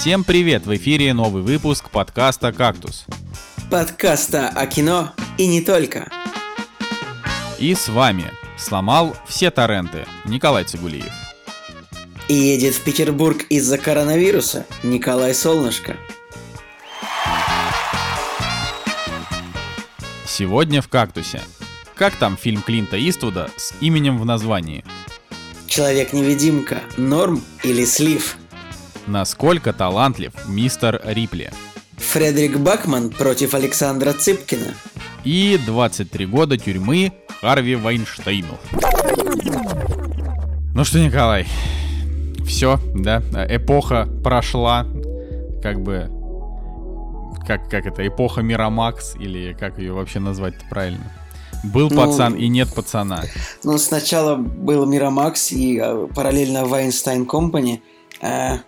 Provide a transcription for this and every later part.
Всем привет! В эфире новый выпуск подкаста «Кактус». Подкаста о кино и не только. И с вами сломал все торренты Николай Цигулиев. И едет в Петербург из-за коронавируса Николай Солнышко. Сегодня в «Кактусе». Как там фильм Клинта Иствуда с именем в названии? Человек-невидимка, норм или слив? Насколько талантлив мистер Рипли? Фредерик Бакман против Александра Цыпкина. И 23 года тюрьмы Харви Вайнштейну. Ну что, Николай, все, да, эпоха прошла, как бы, как, как это, эпоха Мирамакс, или как ее вообще назвать-то правильно? Был ну, пацан и нет пацана. Ну, сначала был Мирамакс и а, параллельно Вайнстайн Компани. А,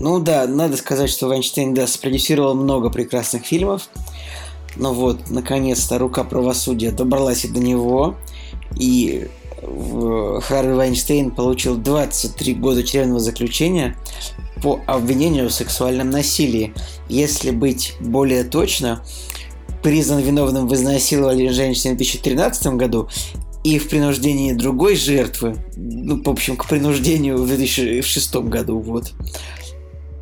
ну да, надо сказать, что Вайнштейн, да, спродюсировал много прекрасных фильмов. Но вот, наконец-то, рука правосудия добралась и до него. И Харви Вайнштейн получил 23 года тюремного заключения по обвинению в сексуальном насилии. Если быть более точно, признан виновным в изнасиловании женщины в 2013 году и в принуждении другой жертвы, ну, в общем, к принуждению в 2006 году, вот.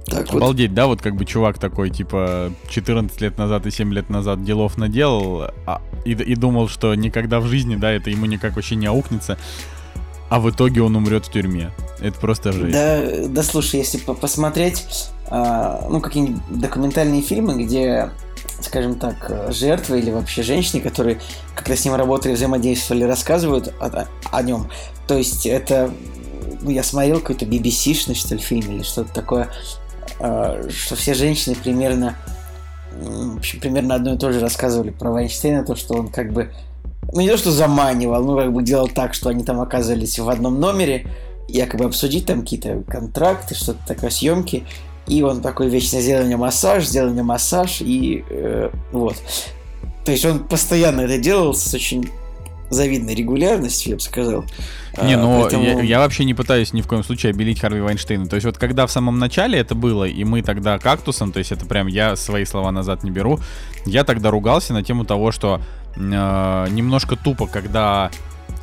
Так Обалдеть, вот. да, вот как бы чувак такой, типа, 14 лет назад и 7 лет назад делов наделал, а, и, и думал, что никогда в жизни, да, это ему никак вообще не аукнется, а в итоге он умрет в тюрьме. Это просто жесть. Да, да слушай, если посмотреть, а, ну, какие-нибудь документальные фильмы, где скажем так, жертвы или вообще женщины, которые когда с ним работали, взаимодействовали, рассказывают о, о нем. То есть это, ну, я смотрел какой-то BBC-шный, что ли, фильм или что-то такое, э, что все женщины примерно, в общем, примерно одно и то же рассказывали про Вайнштейна, то, что он как бы, ну не то, что заманивал, ну как бы делал так, что они там оказывались в одном номере, якобы обсудить там какие-то контракты, что-то такое, съемки, и он такой вечно сделал мне массаж, сделал мне массаж, и э, вот. То есть он постоянно это делал с очень завидной регулярностью, я бы сказал. Не, а, ну Поэтому... я, я вообще не пытаюсь ни в коем случае обелить Харви Вайнштейна. То есть вот когда в самом начале это было, и мы тогда кактусом, то есть это прям я свои слова назад не беру, я тогда ругался на тему того, что э, немножко тупо, когда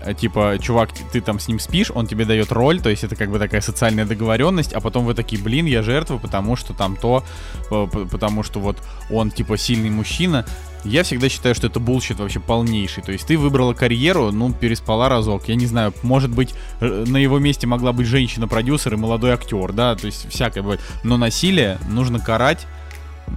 Э, типа, чувак, ты там с ним спишь, он тебе дает роль, то есть это как бы такая социальная договоренность, а потом вы такие, блин, я жертва, потому что там то, э, потому что вот он типа сильный мужчина. Я всегда считаю, что это bullshit вообще полнейший. То есть ты выбрала карьеру, ну, переспала разок. Я не знаю, может быть, э, на его месте могла быть женщина-продюсер и молодой актер, да, то есть всякое бывает. Но насилие нужно карать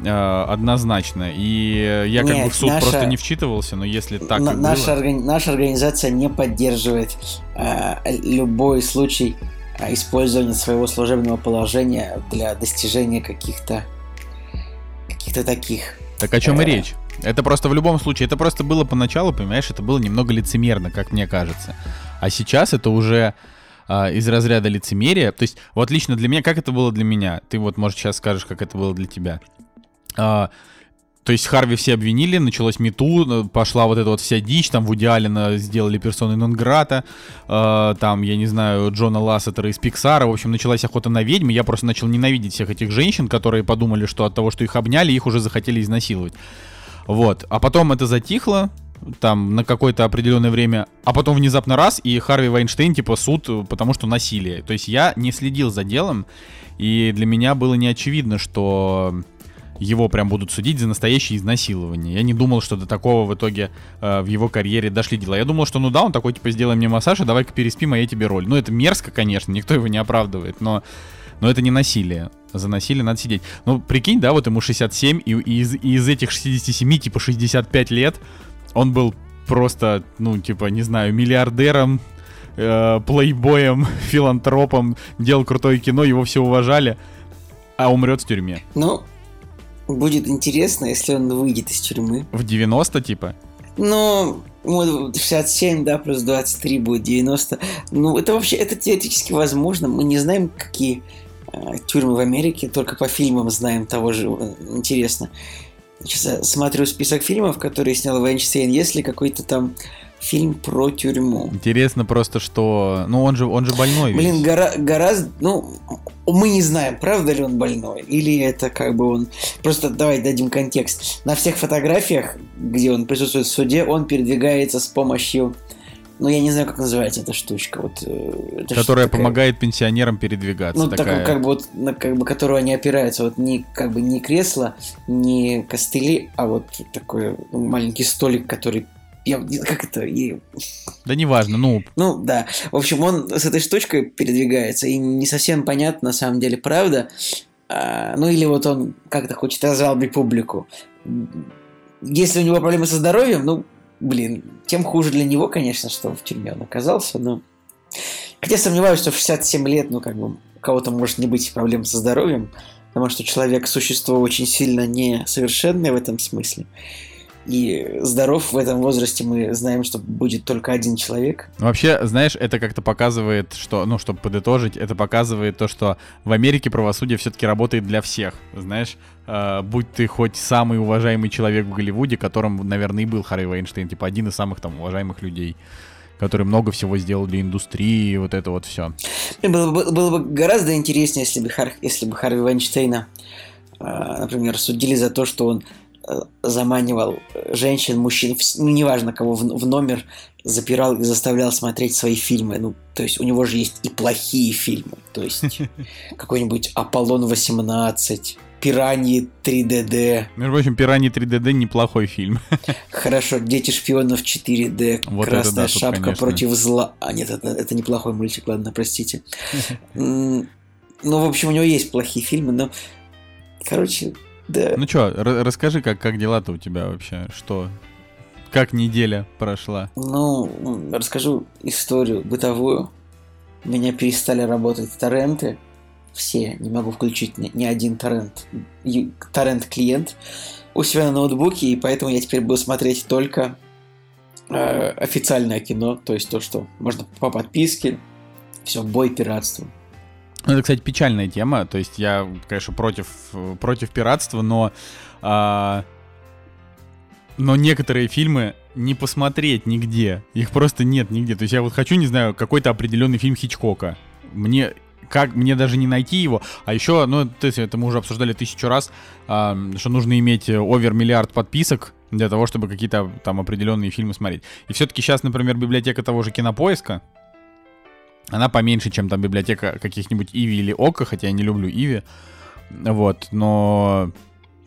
Э, однозначно. И я как Нет, бы в суд наша, просто не вчитывался, но если так на, наша, было... органи- наша организация не поддерживает э, любой случай э, использования своего служебного положения для достижения каких-то каких-то таких. Так о чем э, и речь? Это просто в любом случае, это просто было поначалу, понимаешь, это было немного лицемерно, как мне кажется. А сейчас это уже э, из разряда лицемерия. То есть, вот лично для меня, как это было для меня? Ты вот, может, сейчас скажешь, как это было для тебя. А, то есть Харви все обвинили, началось мету, пошла вот эта вот вся дичь, там в идеале сделали персоны Нонграта, э, там, я не знаю, Джона Лассетера из Пиксара, в общем, началась охота на ведьмы, я просто начал ненавидеть всех этих женщин, которые подумали, что от того, что их обняли, их уже захотели изнасиловать. Вот, а потом это затихло, там на какое-то определенное время, а потом внезапно раз, и Харви Вайнштейн, типа, суд, потому что насилие. То есть я не следил за делом, и для меня было не очевидно, что его прям будут судить за настоящее изнасилование. Я не думал, что до такого в итоге э, в его карьере дошли дела. Я думал, что ну да, он такой, типа, сделай мне массаж, и давай-ка переспим, а я тебе роль. Ну, это мерзко, конечно, никто его не оправдывает, но, но это не насилие. За насилие надо сидеть. Ну, прикинь, да, вот ему 67, и, и, из, и из этих 67, типа, 65 лет он был просто, ну, типа, не знаю, миллиардером, э, плейбоем, филантропом, делал крутое кино, его все уважали, а умрет в тюрьме. Ну, Будет интересно, если он выйдет из тюрьмы. В 90 типа? Ну, 67, да, плюс 23 будет 90. Ну, это вообще, это теоретически возможно. Мы не знаем, какие тюрьмы в Америке, только по фильмам знаем того же. Э, интересно. Сейчас смотрю список фильмов, которые снял Вайнштейн. Есть ли какой-то там фильм про тюрьму. Интересно просто, что... Ну, он же, он же больной Блин, ведь. гора, гораздо... Ну, мы не знаем, правда ли он больной, или это как бы он... Просто давай дадим контекст. На всех фотографиях, где он присутствует в суде, он передвигается с помощью... Ну, я не знаю, как называется эта штучка. Вот, э, это Которая такая? помогает пенсионерам передвигаться. Ну, такая... такой, как бы вот, на как бы, которую они опираются, вот не как бы не кресло, не костыли, а вот такой маленький столик, который я, как это? И- Да неважно, ну, ну да. В общем, он с этой штучкой передвигается, и не совсем понятно, на самом деле, правда. А, ну или вот он как-то хочет разжалобить публику. Если у него проблемы со здоровьем, ну, блин, тем хуже для него, конечно, что в тюрьме он оказался, но... Хотя сомневаюсь, что в 67 лет, ну, как бы, у кого-то может не быть проблем со здоровьем, потому что человек – существо очень сильно несовершенное в этом смысле. И здоров в этом возрасте мы знаем, что будет только один человек. Вообще, знаешь, это как-то показывает, что, ну, чтобы подытожить, это показывает то, что в Америке правосудие все-таки работает для всех. Знаешь, э, будь ты хоть самый уважаемый человек в Голливуде, которым, наверное, и был Харви Вайнштейн, типа один из самых там уважаемых людей, который много всего сделал для индустрии, вот это вот все. Было бы, было бы гораздо интереснее, если бы, Хар, если бы Харви Вайнштейна, э, например, судили за то, что он заманивал женщин, мужчин, ну, неважно кого, в, в номер, запирал и заставлял смотреть свои фильмы. Ну, то есть у него же есть и плохие фильмы. То есть какой-нибудь Аполлон 18, Пираньи 3DD, Между прочим, «Пираньи 3DD» неплохой фильм. хорошо, Дети шпионов 4D, Вот это Красная да, тут, шапка конечно. против зла. А нет, это, это неплохой мультик, ладно, простите. Ну, в общем, у него есть плохие фильмы, но, короче, да. Ну ра- расскажи, как, как дела-то у тебя вообще, что... Как неделя прошла? Ну, расскажу историю бытовую. У меня перестали работать торренты. Все, не могу включить ни, ни один торрент. Торрент-клиент у себя на ноутбуке, и поэтому я теперь буду смотреть только э, официальное кино, то есть то, что можно по подписке. Все, бой пиратству. Ну, Это, кстати, печальная тема. То есть я, конечно, против, э, против пиратства, но... а, но некоторые фильмы не посмотреть нигде. Их просто нет нигде. То есть я вот хочу, не знаю, какой-то определенный фильм Хичкока. Мне как мне даже не найти его, а еще, ну, то есть это мы уже обсуждали тысячу раз, а, что нужно иметь э, овер миллиард подписок для того, чтобы какие-то там определенные фильмы смотреть. И все-таки сейчас, например, библиотека того же кинопоиска, она поменьше, чем там библиотека каких-нибудь Иви или Ока, хотя я не люблю Иви. Вот, но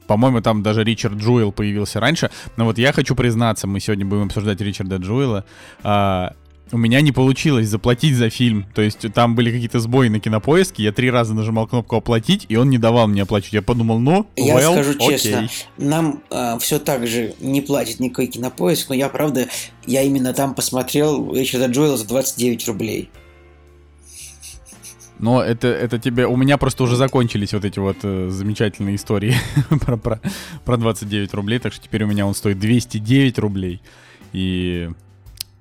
по-моему, там даже Ричард Джуэл появился раньше. Но вот я хочу признаться, мы сегодня будем обсуждать Ричарда Джуэла. А, у меня не получилось заплатить за фильм. То есть там были какие-то сбои на кинопоиске. Я три раза нажимал кнопку оплатить, и он не давал мне оплачивать. Я подумал, ну, Я well, скажу окей. честно, нам все так же не платит никакой кинопоиск, но я, правда, я именно там посмотрел Ричарда Джоэла за 29 рублей. Но это, это тебе... У меня просто уже закончились вот эти вот э, замечательные истории про, про, про 29 рублей, так что теперь у меня он стоит 209 рублей. И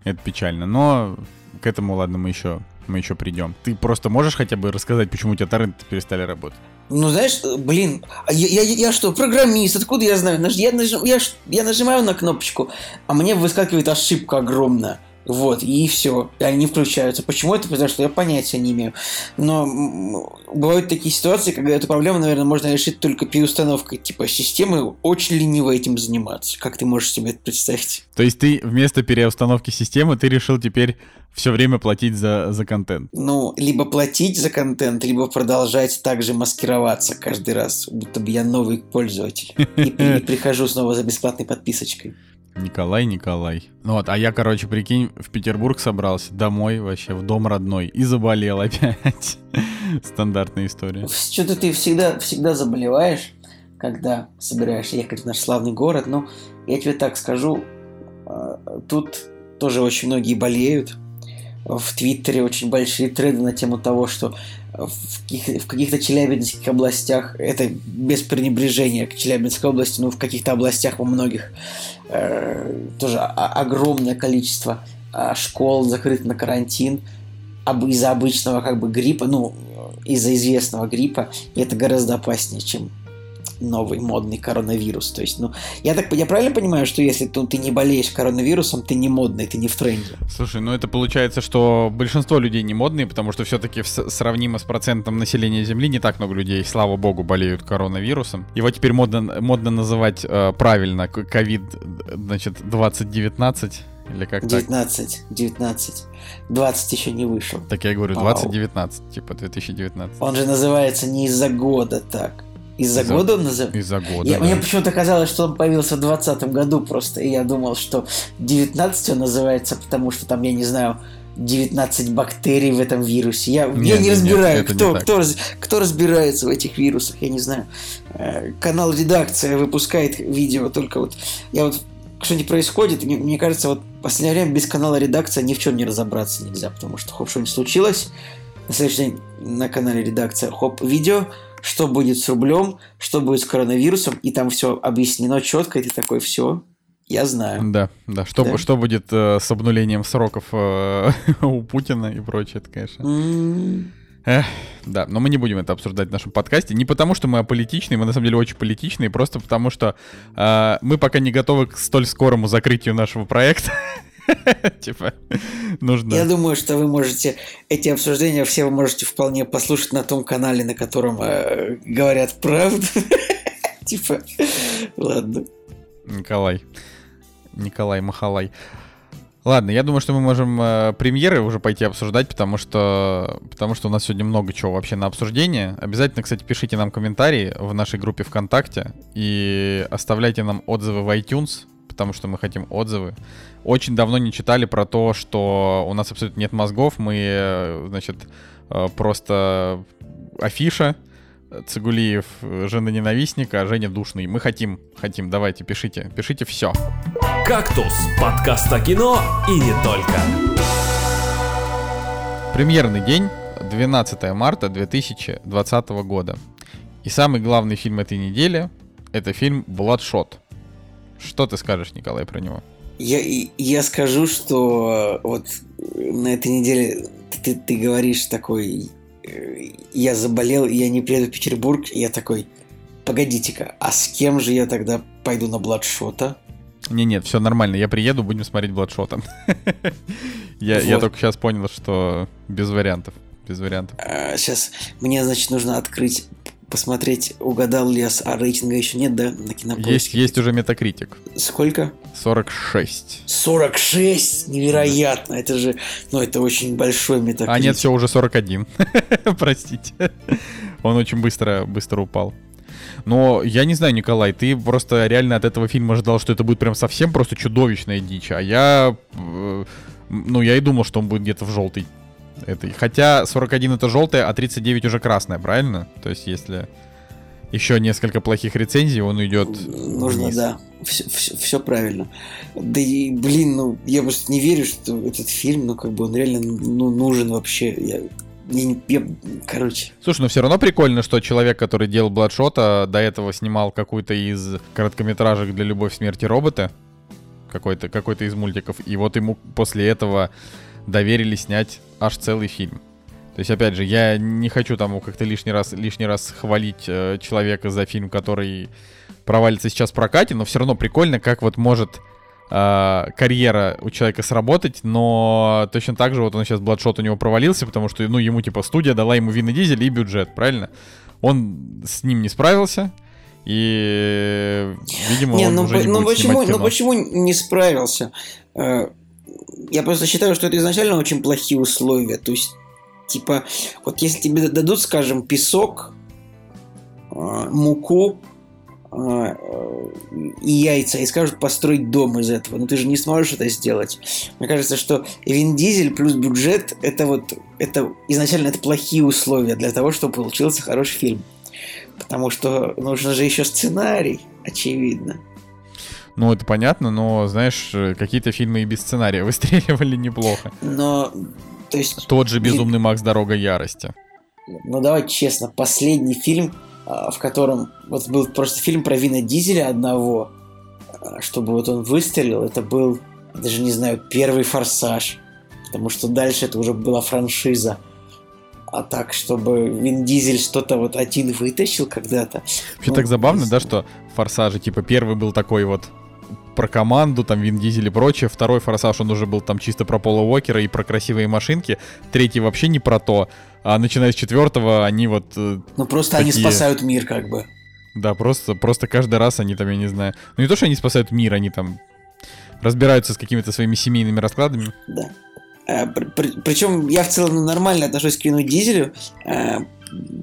это печально. Но к этому, ладно, мы еще, мы еще придем. Ты просто можешь хотя бы рассказать, почему у тебя торренты перестали работать? Ну, знаешь, блин, а я, я, я что, программист, откуда я знаю? Я, нажим- я, я нажимаю на кнопочку, а мне выскакивает ошибка огромная. Вот, и все. Они включаются. Почему это произошло, я понятия не имею. Но бывают такие ситуации, когда эту проблему, наверное, можно решить только переустановкой типа системы. Очень лениво этим заниматься. Как ты можешь себе это представить? То есть ты вместо переустановки системы, ты решил теперь все время платить за, за контент. Ну, либо платить за контент, либо продолжать также маскироваться каждый раз, будто бы я новый пользователь. И прихожу снова за бесплатной подписочкой. Николай, Николай. Ну вот, а я, короче, прикинь, в Петербург собрался, домой вообще, в дом родной, и заболел опять. Стандартная история. Что-то ты всегда, всегда заболеваешь, когда собираешься ехать в наш славный город. Но я тебе так скажу, э, тут тоже очень многие болеют. В Твиттере очень большие треды на тему того, что в, каких- в каких-то челябинских областях, это без пренебрежения к Челябинской области, но в каких-то областях во многих э, тоже огромное количество а, школ закрыто на карантин из-за обычного как бы гриппа, ну, из-за известного гриппа, и это гораздо опаснее, чем новый модный коронавирус. То есть, ну, я так я правильно понимаю, что если ну, ты не болеешь коронавирусом, ты не модный, ты не в тренде. Слушай, ну это получается, что большинство людей не модные, потому что все-таки сравнимо с процентом населения Земли не так много людей, слава богу, болеют коронавирусом. Его теперь модно, модно называть э, правильно ковид, значит, 2019 или как 19, так? 19. 20 еще не вышел. Так я говорю, 2019, типа 2019. Он же называется не из-за года так. Из-за из года он называется? Из-за года, я, да. Мне почему-то казалось, что он появился в 2020 году просто, и я думал, что 19 он называется, потому что там, я не знаю, 19 бактерий в этом вирусе. Я, нет, я не нет, разбираю, нет, кто, не кто, раз, кто разбирается в этих вирусах, я не знаю. Э, канал редакция выпускает видео только вот... Я вот что-нибудь происходит, мне, мне кажется, вот в последнее время без канала редакция ни в чем не разобраться нельзя, потому что хоп, что-нибудь случилось, на следующий день на канале редакция хоп, видео, что будет с рублем, что будет с коронавирусом, и там все объяснено четко, и ты такой, все, я знаю. Да, да. Что, да? что будет э, с обнулением сроков э, у Путина и прочее, это, конечно. Mm. Эх, да, но мы не будем это обсуждать в нашем подкасте. Не потому, что мы аполитичные, мы на самом деле очень политичные, просто потому что э, мы пока не готовы к столь скорому закрытию нашего проекта. Типа, нужно... Я думаю, что вы можете... Эти обсуждения все вы можете вполне послушать на том канале, на котором э, говорят правду. Типа, ладно. Николай. Николай Махалай. Ладно, я думаю, что мы можем э, премьеры уже пойти обсуждать, потому что, потому что у нас сегодня много чего вообще на обсуждение. Обязательно, кстати, пишите нам комментарии в нашей группе ВКонтакте и оставляйте нам отзывы в iTunes, потому что мы хотим отзывы. Очень давно не читали про то, что у нас абсолютно нет мозгов, мы, э, значит, э, просто афиша, Цигулиев жена ненавистника, а Женя душный. Мы хотим, хотим, давайте, пишите, пишите все. «Кактус» — подкаст о кино и не только. Премьерный день, 12 марта 2020 года. И самый главный фильм этой недели — это фильм «Бладшот». Что ты скажешь, Николай, про него? Я, я скажу, что вот на этой неделе ты, ты говоришь такой я заболел, я не приеду в Петербург, я такой, погодите-ка, а с кем же я тогда пойду на Бладшота? Не, нет, все нормально. Я приеду, будем смотреть Бладшота. я, я только сейчас понял, что без вариантов. Без вариантов. А, сейчас мне, значит, нужно открыть посмотреть, угадал ли я, а рейтинга еще нет, да, на кинопоиске? Есть, есть уже метакритик. Сколько? 46. 46? Невероятно, это же, ну, это очень большой метакритик. А нет, все, уже 41. Простите. Он очень быстро, быстро упал. Но я не знаю, Николай, ты просто реально от этого фильма ожидал, что это будет прям совсем просто чудовищная дичь. А я... Э, ну, я и думал, что он будет где-то в желтой этой. Хотя 41 это желтая, а 39 уже красная, правильно? То есть если еще несколько плохих рецензий, он уйдет. Нужно, вниз. да. Все, все, все правильно. Да и, блин, ну, я просто не верю, что этот фильм, ну, как бы он реально ну, нужен вообще. Я, я, я, короче. Слушай, ну все равно прикольно, что человек, который делал Бладшота, до этого снимал какую-то из короткометражек для «Любовь, смерти робота», какой-то какой из мультиков, и вот ему после этого доверили снять аж целый фильм. То есть, опять же, я не хочу там как-то лишний раз, лишний раз хвалить э, человека за фильм, который провалится сейчас в прокате, но все равно прикольно, как вот может э, карьера у человека сработать, но точно так же вот он сейчас Бладшот у него провалился, потому что, ну, ему типа студия дала ему Вин и Дизель и бюджет, правильно? Он с ним не справился, и, видимо, не, он ну, уже не ну, будет почему, кино. Ну почему не справился? Э, я просто считаю, что это изначально очень плохие условия. То есть, типа, вот если тебе дадут, скажем, песок, а, муку а, и яйца, и скажут построить дом из этого, но ты же не сможешь это сделать. Мне кажется, что Вин Дизель плюс бюджет это вот это изначально это плохие условия для того, чтобы получился хороший фильм. Потому что нужно же еще сценарий, очевидно. Ну, это понятно, но, знаешь, э, какие-то фильмы и без сценария выстреливали неплохо. Но, то есть... Тот же «Безумный Макс. Дорога ярости». Ну, давай честно, последний фильм, а, в котором... Вот был просто фильм про Вина Дизеля одного, а, чтобы вот он выстрелил, это был, даже не знаю, первый «Форсаж», потому что дальше это уже была франшиза. а так, чтобы Вин Дизель что-то вот один вытащил когда-то. Вообще ну, так забавно, да, что Форсажи, типа, первый был такой вот про команду, там, Вин Дизель и прочее. Второй Форсаж, он уже был там чисто про Пола Уокера и про красивые машинки. Третий вообще не про то. А начиная с четвертого, они вот... Э, ну, просто такие... они спасают мир, как бы. Да, просто, просто каждый раз они там, я не знаю... Ну, не то, что они спасают мир, они там разбираются с какими-то своими семейными раскладами. Да. А, при, причем я в целом нормально отношусь к Вину Дизелю, а,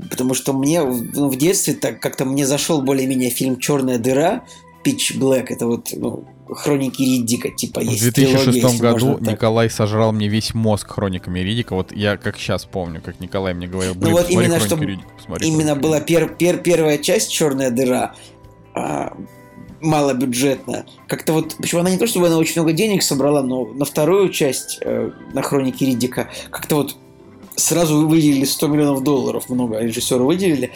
потому что мне ну, в детстве так как-то мне зашел более-менее фильм «Черная дыра», Pitch Black, это вот ну, хроники Риддика, типа есть В 2006 трилогия, году Николай сожрал мне весь мозг хрониками Риддика. Вот я как сейчас помню, как Николай мне говорил, ну вот именно что именно была пер, пер, первая часть Черная дыра, а, малобюджетная. Как-то вот, почему она не то чтобы она очень много денег собрала, но на вторую часть э, на хроники Риддика как-то вот сразу выделили 100 миллионов долларов, много режиссеру выделили.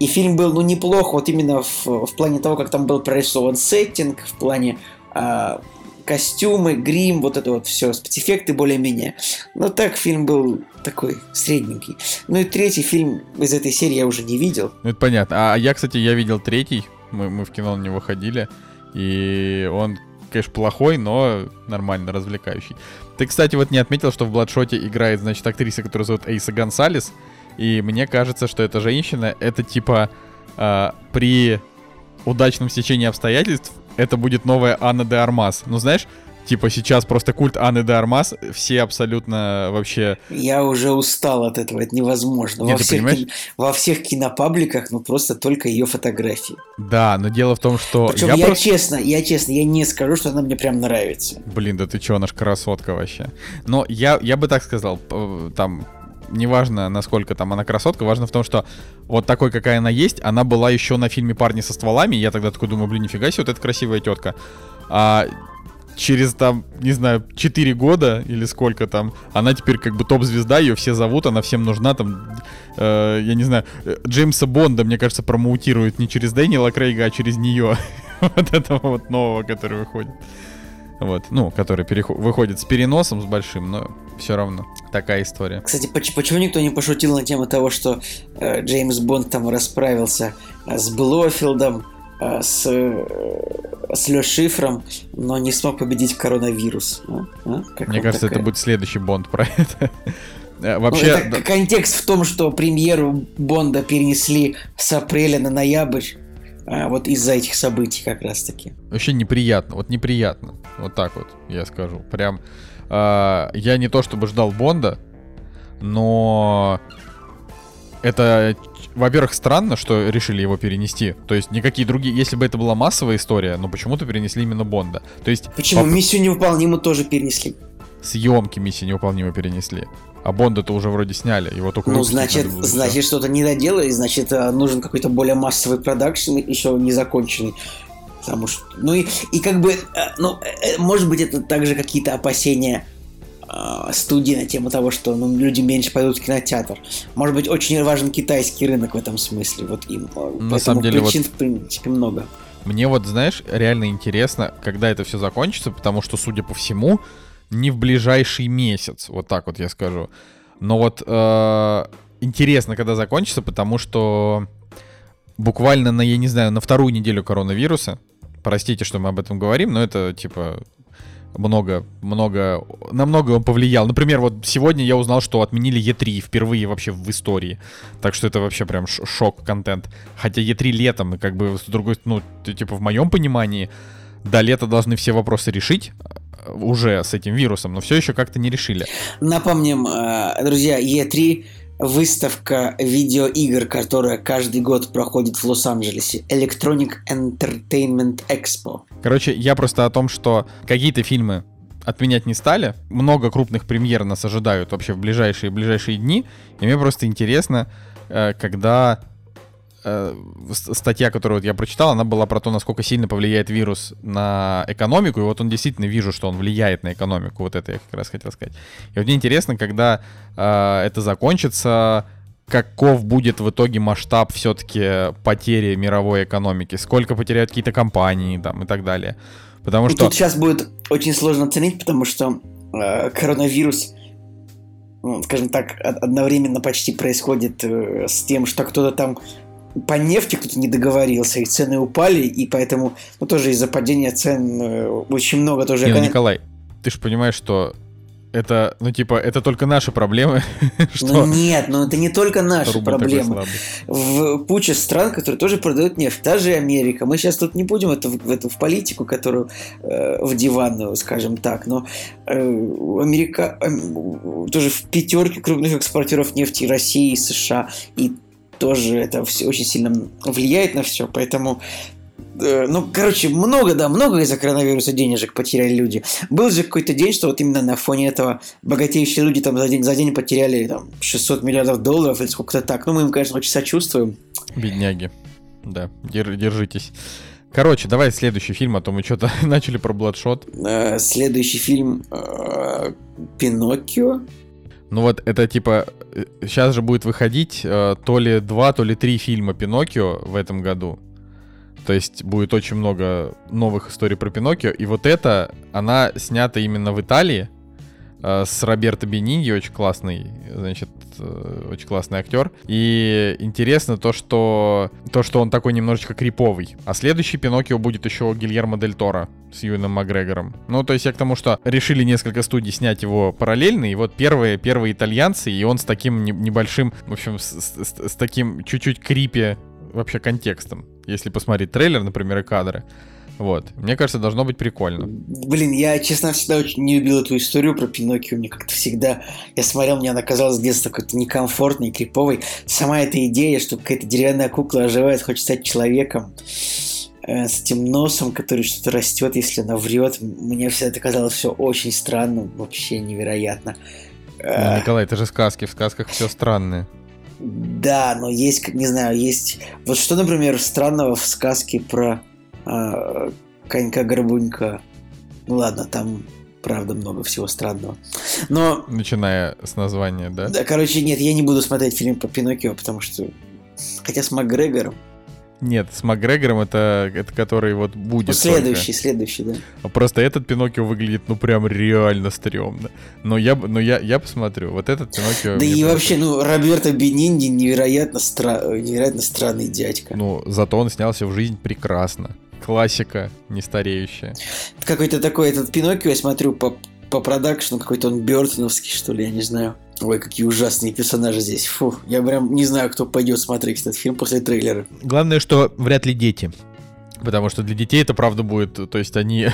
И фильм был, ну, неплох, вот именно в, в плане того, как там был прорисован сеттинг, в плане э, костюмы, грим, вот это вот все, спецэффекты более-менее. Но так фильм был такой средненький. Ну и третий фильм из этой серии я уже не видел. Ну это понятно. А я, кстати, я видел третий, мы, мы в кино на него ходили, и он, конечно, плохой, но нормально, развлекающий. Ты, кстати, вот не отметил, что в Бладшоте играет, значит, актриса, которая зовут Эйса Гонсалес, и мне кажется, что эта женщина, это типа э, при удачном стечении обстоятельств, это будет новая Анна де Армас. Ну, знаешь, Типа сейчас просто культ Анны де Армас, все абсолютно вообще... Я уже устал от этого, это невозможно. Нет, во, всех ки... во всех кинопабликах, ну просто только ее фотографии. Да, но дело в том, что... Причем я, я просто... честно, я честно, я не скажу, что она мне прям нравится. Блин, да ты чё, она ж красотка вообще. Но я, я бы так сказал, там, неважно, насколько там она красотка, важно в том, что вот такой, какая она есть, она была еще на фильме «Парни со стволами», я тогда такой думаю, блин, нифига себе, вот эта красивая тетка. А через там, не знаю, 4 года или сколько там, она теперь как бы топ-звезда, ее все зовут, она всем нужна, там, э, я не знаю, Джеймса Бонда, мне кажется, промоутируют не через Дэниела Крейга, а через нее, вот этого вот нового, который выходит. Вот, ну, который переход, выходит с переносом, с большим, но все равно такая история. Кстати, почему никто не пошутил на тему того, что э, Джеймс Бонд там расправился э, с Блофилдом, Э, с, э, с Лё Шифром, но не смог победить коронавирус. А? А? Мне кажется, такая? это будет следующий Бонд про это. Э, вообще... Ну, это контекст в том, что премьеру Бонда перенесли с апреля на ноябрь. Вот из-за этих событий как раз-таки. Вообще неприятно, вот неприятно. Вот так вот, я скажу. Прям э, я не то чтобы ждал Бонда, но это во-первых, странно, что решили его перенести. То есть никакие другие... Если бы это была массовая история, но почему-то перенесли именно Бонда. То есть... Почему? Поп... Миссию невыполнимую тоже перенесли. Съемки миссии невыполнимой перенесли. А Бонда-то уже вроде сняли, его только Ну, значит, значит что-то не доделали, значит, э, нужен какой-то более массовый продакшн, еще не законченный. Потому что, ну и, и как бы, э, ну, э, может быть, это также какие-то опасения э, студии на тему того, что ну, люди меньше пойдут в кинотеатр. Может быть, очень важен китайский рынок в этом смысле. Вот им. На самом деле, причин, вот... в принципе, много. Мне вот, знаешь, реально интересно, когда это все закончится, потому что, судя по всему, не в ближайший месяц, вот так вот я скажу. Но вот э, интересно, когда закончится, потому что буквально на, я не знаю, на вторую неделю коронавируса, простите, что мы об этом говорим, но это типа много, много, намного он повлиял. Например, вот сегодня я узнал, что отменили E3 впервые вообще в истории. Так что это вообще прям шок-контент. Хотя E3 летом, и как бы с другой, ну, типа в моем понимании, до лета должны все вопросы решить э, уже с этим вирусом, но все еще как-то не решили. Напомним, э, друзья, E3 выставка видеоигр, которая каждый год проходит в Лос-Анджелесе. Electronic Entertainment Expo. Короче, я просто о том, что какие-то фильмы отменять не стали. Много крупных премьер нас ожидают вообще в ближайшие ближайшие дни. И мне просто интересно, э, когда э, статья, которую вот я прочитал, она была про то, насколько сильно повлияет вирус на экономику. И вот он действительно вижу, что он влияет на экономику. Вот это я как раз хотел сказать. И вот мне интересно, когда э, это закончится, каков будет в итоге масштаб все-таки потери мировой экономики, сколько потеряют какие-то компании там и так далее. Потому что... Тут сейчас будет очень сложно оценить, потому что э, коронавирус ну, скажем так, одновременно почти происходит э, с тем, что кто-то там по нефти кто-то не договорился, и цены упали, и поэтому, ну, тоже из-за падения цен э, очень много тоже... Не, ну, Николай, ты же понимаешь, что это, ну, типа, это только наши проблемы. что ну нет, ну это не только наши проблемы. В куче стран, которые тоже продают нефть, та же Америка. Мы сейчас тут не будем это в, эту в политику, которую э, в диванную, скажем так, но э, Америка э, тоже в пятерке крупных экспортеров нефти России и США, и тоже это все очень сильно влияет на все, поэтому Э, ну, короче, много, да, много из-за коронавируса денежек потеряли люди. Был же какой-то день, что вот именно на фоне этого богатеющие люди там за день, за день потеряли там 600 миллиардов долларов или сколько-то так. Ну, мы им, конечно, очень сочувствуем. Бедняги. Да, держитесь. Короче, давай следующий фильм, а то мы что-то начали про Бладшот. Э, следующий фильм э, Пиноккио. Ну вот это типа сейчас же будет выходить то ли два, то ли три фильма Пиноккио в этом году. То есть будет очень много новых историй про Пиноккио. И вот эта, она снята именно в Италии э, с Роберто Бениньи, очень классный, значит, э, очень классный актер. И интересно то, что то, что он такой немножечко криповый. А следующий Пиноккио будет еще Гильермо Дель Торо с Юином Макгрегором. Ну, то есть я к тому, что решили несколько студий снять его параллельно, и вот первые, первые итальянцы, и он с таким небольшим, в общем, с, с, с таким чуть-чуть крипи вообще контекстом если посмотреть трейлер, например, и кадры. Вот. Мне кажется, должно быть прикольно. Блин, я, честно, всегда очень не любил эту историю про Пиноккио. Мне как-то всегда... Я смотрел, мне она казалась с детства какой-то некомфортной, криповой. Сама эта идея, что какая-то деревянная кукла оживает, хочет стать человеком э, с этим носом, который что-то растет, если она врет. Мне всегда это казалось все очень странно, вообще невероятно. Ну, Николай, это же сказки, в сказках все странное. Да, но есть, не знаю, есть... Вот что, например, странного в сказке про э, конька-горбунька? Ну ладно, там правда много всего странного. Но... Начиная с названия, да? Да, короче, нет, я не буду смотреть фильм по Пиноккио, потому что... Хотя с Макгрегором. Нет, с Макгрегором это, это который вот будет. Ну, следующий, только. следующий, да. А просто этот Пиноккио выглядит, ну, прям реально стрёмно. Но я, но я, я посмотрю. Вот этот Пиноккио... Да и вообще, ну, Роберто Бенинди невероятно, стра... невероятно странный дядька. Ну, зато он снялся в жизнь прекрасно. Классика, не стареющая. Какой-то такой этот Пиноккио, я смотрю по, по продакшну, какой-то он Бёртоновский, что ли, я не знаю. Ой, какие ужасные персонажи здесь. Фу, я прям не знаю, кто пойдет смотреть этот фильм после трейлера. Главное, что вряд ли дети. Потому что для детей это правда будет, то есть они...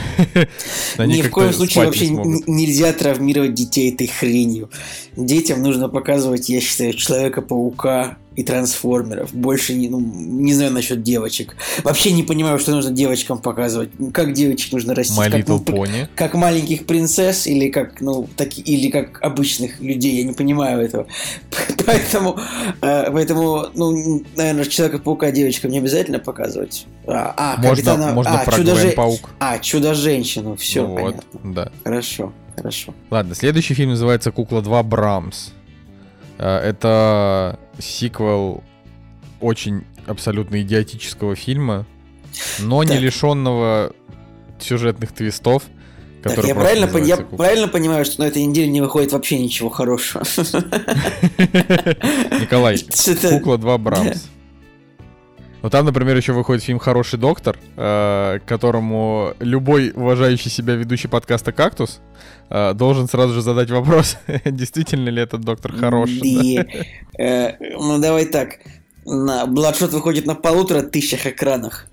они Ни в коем случае вообще нельзя травмировать детей этой хренью. Детям нужно показывать, я считаю, Человека-паука, и трансформеров. Больше не, ну, не знаю насчет девочек. Вообще не понимаю, что нужно девочкам показывать. Как девочек нужно растить? My как, Little ну, Pony. Как маленьких принцесс или как, ну, так, или как обычных людей. Я не понимаю этого. Поэтому, э, поэтому ну, наверное, Человека-паука девочкам не обязательно показывать. А, а можно, капитана... можно а, чудо-паук. А, Чудо-женщину. Все, ну, вот, понятно. Да. Хорошо, хорошо. Ладно, следующий фильм называется «Кукла 2. Брамс». Э, это сиквел очень абсолютно идиотического фильма, но так. не лишенного сюжетных твистов. Так, я правильно, по- я правильно понимаю, что на этой неделе не выходит вообще ничего хорошего. Николай, Кукла 2 Брамс. Ну там, например, еще выходит фильм «Хороший доктор», э, которому любой уважающий себя ведущий подкаста «Кактус» э, должен сразу же задать вопрос, действительно ли этот доктор хороший. Э, ну давай так, Бладшот выходит на полутора тысячах экранах.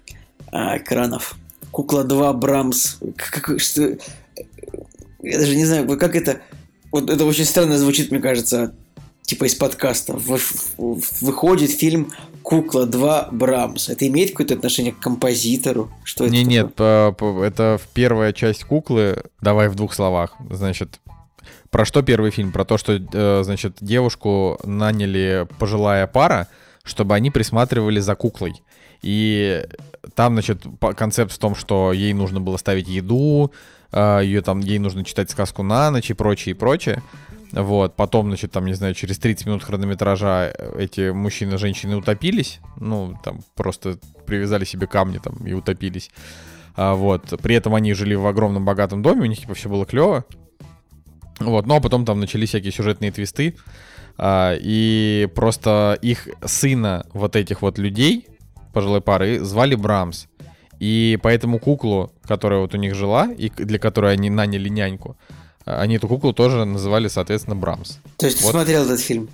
А, экранов. Кукла 2, Брамс. Я даже не знаю, как это... Вот это очень странно звучит, мне кажется типа из подкаста, выходит фильм «Кукла 2. Брамс». Это имеет какое-то отношение к композитору? Что это? Не, нет, по, по, это первая часть «Куклы». Давай в двух словах. Значит, про что первый фильм? Про то, что, э, значит, девушку наняли пожилая пара, чтобы они присматривали за куклой. И там, значит, концепт в том, что ей нужно было ставить еду, э, ее там, ей нужно читать сказку на ночь и прочее, и прочее. Вот, потом, значит, там, не знаю, через 30 минут хронометража э, эти мужчины и женщины утопились. Ну, там, просто привязали себе камни там и утопились. А, вот, при этом они жили в огромном богатом доме, у них, типа, все было клево. Вот, ну а потом там начались всякие сюжетные твисты. А, и просто их сына вот этих вот людей, пожилой пары, звали Брамс. И поэтому куклу, которая вот у них жила, и для которой они наняли няньку, они эту куклу тоже называли, соответственно, Брамс. То есть Вот. ты смотрел этот фильм?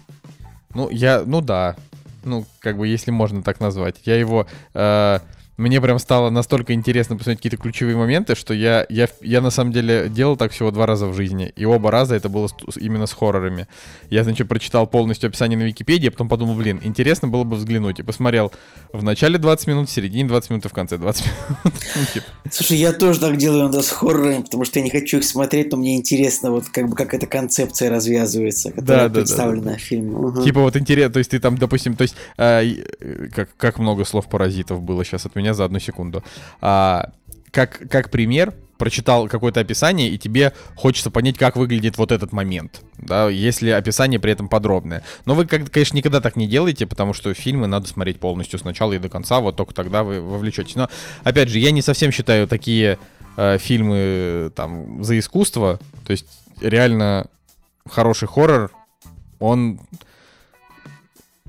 Ну, я, ну да. Ну, как бы, если можно так назвать. Я его... э, мне прям стало настолько интересно посмотреть какие-то ключевые моменты, что я, я, я на самом деле делал так всего два раза в жизни. И оба раза это было с- именно с хоррорами. Я, значит, прочитал полностью описание на Википедии, а потом подумал, блин, интересно было бы взглянуть. И посмотрел в начале 20 минут, в середине 20 минут и в конце 20 минут. Ну, типа, Слушай, я тоже так делаю иногда с хоррорами, потому что я не хочу их смотреть, но мне интересно, вот как бы как эта концепция развязывается, которая Да, да, да, представлена в фильме. Типа вот интересно, то есть ты там, допустим, то есть и, э, как, как много слов паразитов было сейчас от меня за одну секунду. А, как, как пример, прочитал какое-то описание, и тебе хочется понять, как выглядит вот этот момент, да, если описание при этом подробное. Но вы, конечно, никогда так не делаете, потому что фильмы надо смотреть полностью с начала и до конца, вот только тогда вы вовлечетесь. Но, опять же, я не совсем считаю такие э, фильмы там за искусство, то есть реально хороший хоррор, он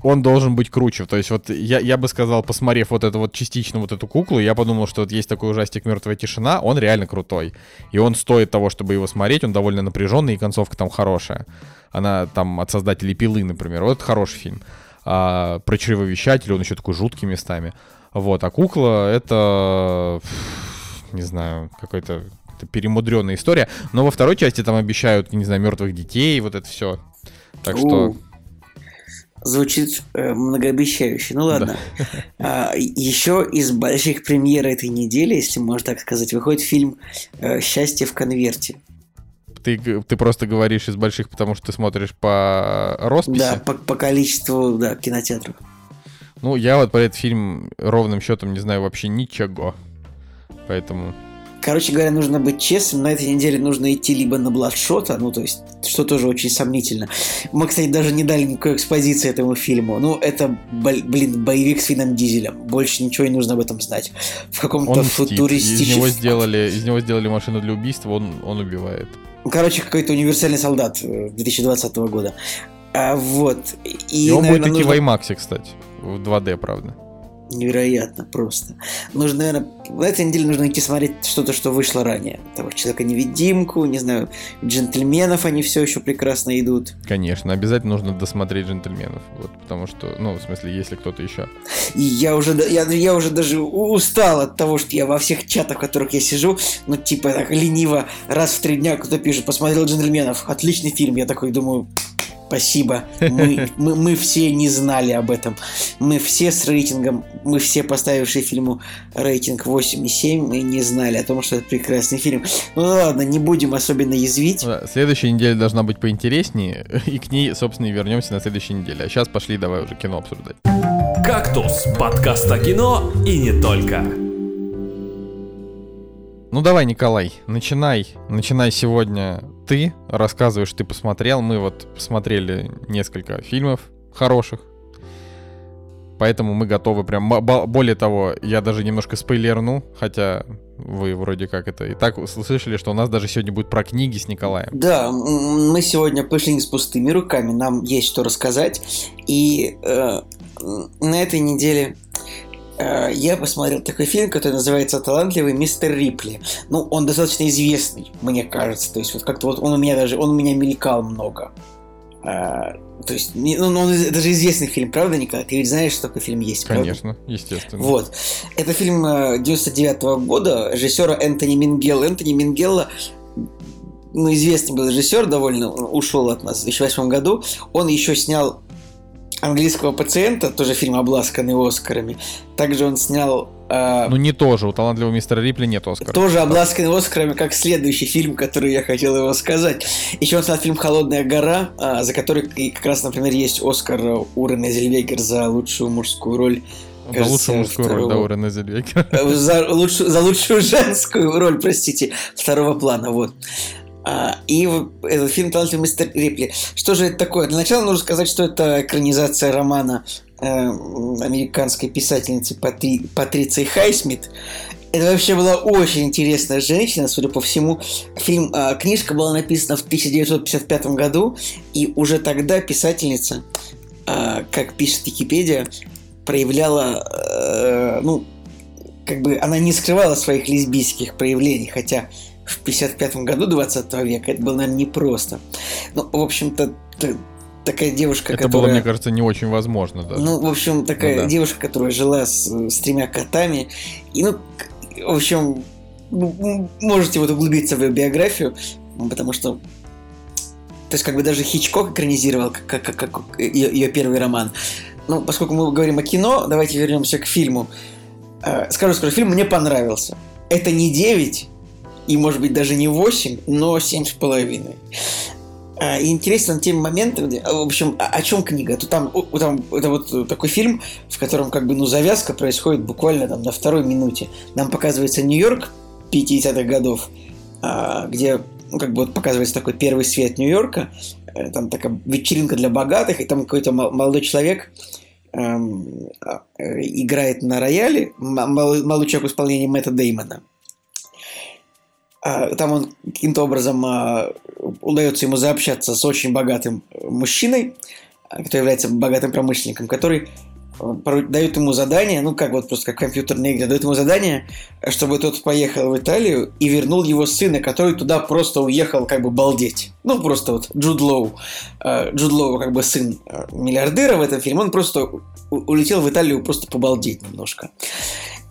он должен быть круче. То есть вот я, я бы сказал, посмотрев вот эту вот частично вот эту куклу, я подумал, что вот есть такой ужастик «Мертвая тишина», он реально крутой. И он стоит того, чтобы его смотреть, он довольно напряженный, и концовка там хорошая. Она там от создателей «Пилы», например. Вот это хороший фильм. А, про чревовещателя, он еще такой жуткий местами. Вот, а кукла — это, не знаю, какой-то перемудренная история. Но во второй части там обещают, не знаю, мертвых детей, вот это все. Так что... Звучит э, многообещающе. Ну ладно. А, еще из больших премьер этой недели, если можно так сказать, выходит фильм э, «Счастье в конверте». Ты, ты просто говоришь из больших, потому что ты смотришь по росписи. Да, по, по количеству да, кинотеатров. Ну, я вот про этот фильм ровным счетом не знаю вообще ничего. Поэтому... Короче говоря, нужно быть честным. На этой неделе нужно идти либо на Бладшота, ну, то есть, что тоже очень сомнительно. Мы, кстати, даже не дали никакой экспозиции этому фильму. Ну, это, блин, боевик с Вином Дизелем. Больше ничего не нужно об этом знать. В каком-то Он мстит. Из него футуристическом... сделали, из него сделали машину для убийства, он, он убивает. Короче, какой-то универсальный солдат э, 2020 года. А, вот. И, И, он наверное, будет идти нужно- в IMAX, кстати. В 2D, правда. Невероятно просто. Нужно, наверное, на этой неделе нужно идти смотреть что-то, что вышло ранее. Того Человека-невидимку, не знаю, джентльменов они все еще прекрасно идут. Конечно, обязательно нужно досмотреть джентльменов. Вот, потому что, ну, в смысле, если кто-то еще. И я уже, я, я уже даже устал от того, что я во всех чатах, в которых я сижу, ну, типа, так лениво, раз в три дня кто-то пишет, посмотрел джентльменов, отличный фильм. Я такой думаю, спасибо. Мы, мы, мы все не знали об этом. Мы все с рейтингом, мы все поставившие фильму рейтинг 8,7, мы не знали о том, что это прекрасный фильм. Ну ладно, не будем особенно язвить. Ну да, следующая неделя должна быть поинтереснее, и к ней, собственно, и вернемся на следующей неделе. А сейчас пошли, давай уже кино обсуждать. «Кактус» — подкаст о кино и не только. Ну давай, Николай, начинай. Начинай сегодня ты. Рассказывай, что ты посмотрел. Мы вот посмотрели несколько фильмов хороших. Поэтому мы готовы прям... Более того, я даже немножко спойлерну, хотя вы вроде как это и так услышали, что у нас даже сегодня будет про книги с Николаем. Да, мы сегодня пришли не с пустыми руками, нам есть что рассказать. И э, на этой неделе я посмотрел такой фильм, который называется «Талантливый мистер Рипли». Ну, он достаточно известный, мне кажется. То есть, вот как-то вот он у меня даже, он у меня мелькал много. Э, то есть, не- ну, он, это же известный фильм, правда, Николай? Ты ведь знаешь, что такой фильм есть, правда? Конечно, естественно. Вот. Это фильм э, 99 года режиссера Энтони Мингелла. Энтони Мингелла ну, известный был режиссер, довольно ушел от нас в 2008 году. Он еще снял английского пациента, тоже фильм, обласканный Оскарами. Также он снял э, Ну не тоже, у талантливого мистера Рипли нет Оскара. тоже обласканный Оскарами, как следующий фильм, который я хотел его сказать. Еще он снял фильм «Холодная гора», а, за который и как раз, например, есть Оскар у Рене Зельвегер за лучшую мужскую роль. За кажется, лучшую мужскую роль, да, второго. у Рене. Э, за лучшую, за лучшую женскую роль, простите, второго плана, вот. А, и этот фильм «Талантливый мистер Рипли». Что же это такое? Для начала нужно сказать, что это экранизация романа э, американской писательницы Патри- Патриции Хайсмит. Это вообще была очень интересная женщина, судя по всему. Фильм, э, книжка была написана в 1955 году, и уже тогда писательница, э, как пишет Википедия, проявляла, э, ну, как бы она не скрывала своих лесбийских проявлений, хотя в 55 году 20 века это было, наверное, непросто. Ну, в общем-то, такая девушка, Это которая... было, мне кажется, не очень возможно даже. Ну, в общем, такая Ну да. девушка, которая жила с, с тремя котами. И, ну, в общем, ну, можете вот углубиться в ее биографию, потому что... То есть, как бы даже Хичкок экранизировал как, как, как ее, ее первый роман. Ну, поскольку мы говорим о кино, давайте вернемся к фильму. Э, Скажу, скажу, фильм мне понравился. Это не 9, и, может быть, даже не 8, но 7,5. А, интересен тем моментом, где, а, в общем, о, о чем книга? То там, о, там это вот такой фильм, в котором как бы ну завязка происходит буквально там на второй минуте. Нам показывается Нью-Йорк 50-х годов, а, где ну, как бы вот показывается такой первый свет Нью-Йорка, э, там такая вечеринка для богатых, и там какой-то мол- молодой человек эм, а, э, играет на рояле, молодой человек в исполнении Мэтта Деймона. А, Там он каким-то образом а, удается ему заобщаться с очень богатым мужчиной, который является богатым промышленником, который порой дает ему задание, ну как вот просто как компьютерная игра, дает ему задание, чтобы тот поехал в Италию и вернул его сына, который туда просто уехал как бы балдеть. Ну просто вот Джуд Лоу. А, Джуд Лоу как бы сын а, миллиардера в этом фильме, он просто улетел в Италию просто побалдеть немножко.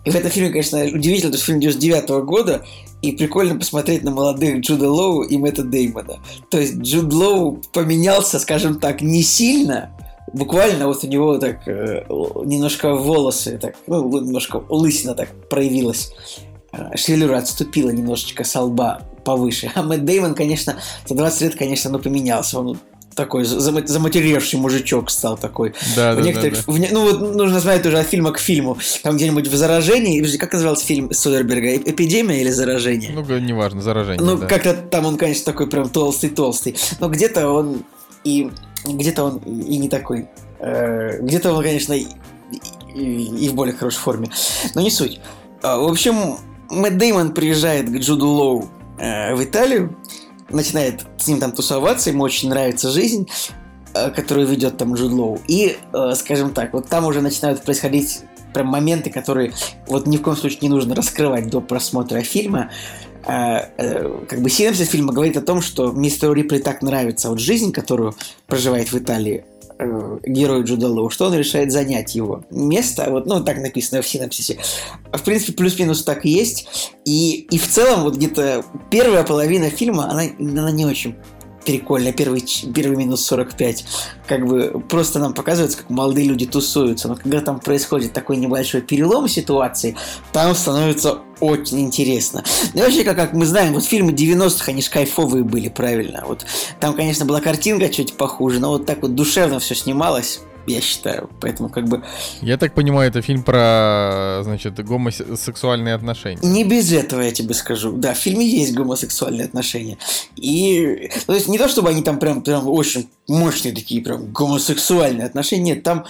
И в этом фильме, конечно, удивительно, то есть фильм 99 года, и прикольно посмотреть на молодых Джуда Лоу и Мэтта Деймона. То есть Джуд Лоу поменялся, скажем так, не сильно, буквально вот у него так э, немножко волосы, так, ну, немножко лысина так проявилась. Э, Шевелюра отступила немножечко со лба повыше. А Мэтт Деймон, конечно, за 20 лет, конечно, ну, поменялся. Он такой зама- заматеревший мужичок стал такой. Да, В да, некоторых, да, в не- ну вот нужно смотреть уже от фильма к фильму. Там где-нибудь в заражении, как назывался фильм Содерберга? Эп- Эпидемия или заражение? Ну, неважно, заражение. Ну, да. как-то там он, конечно, такой прям толстый-толстый. Но где-то он и где-то он и не такой. Э, Где-то он, конечно, и, и- и в более хорошей форме. Но не суть. А, В общем, Мэтт Деймон приезжает к Джуду Лоу э, в Италию, начинает с ним там тусоваться, ему очень нравится жизнь, э, которую ведет там Джуд Лоу. И, э, скажем так, вот там уже начинают происходить прям моменты, которые вот ни в коем случае не нужно раскрывать до просмотра фильма. Э, э, как бы синопсис фильма говорит о том, что мистеру Рипли так нравится вот жизнь, которую проживает в Италии э, герой Джуда Лоу, что он решает занять его место. Вот, ну, так написано в синопсисе. В принципе, плюс-минус так и есть. И, и в целом, вот где-то первая половина фильма, она, она не очень прикольная. Первый, первый минус 45. Как бы просто нам показывается, как молодые люди тусуются. Но когда там происходит такой небольшой перелом ситуации, там становится очень интересно. Ну и вообще, как, как мы знаем, вот фильмы 90-х, они ж кайфовые были, правильно. Вот там, конечно, была картинка чуть похуже, но вот так вот душевно все снималось, я считаю. Поэтому как бы Я так понимаю, это фильм про, значит, гомосексуальные отношения. Не без этого, я тебе скажу. Да, в фильме есть гомосексуальные отношения. И, ну, то есть не то, чтобы они там прям, прям очень мощные такие прям гомосексуальные отношения. Нет, там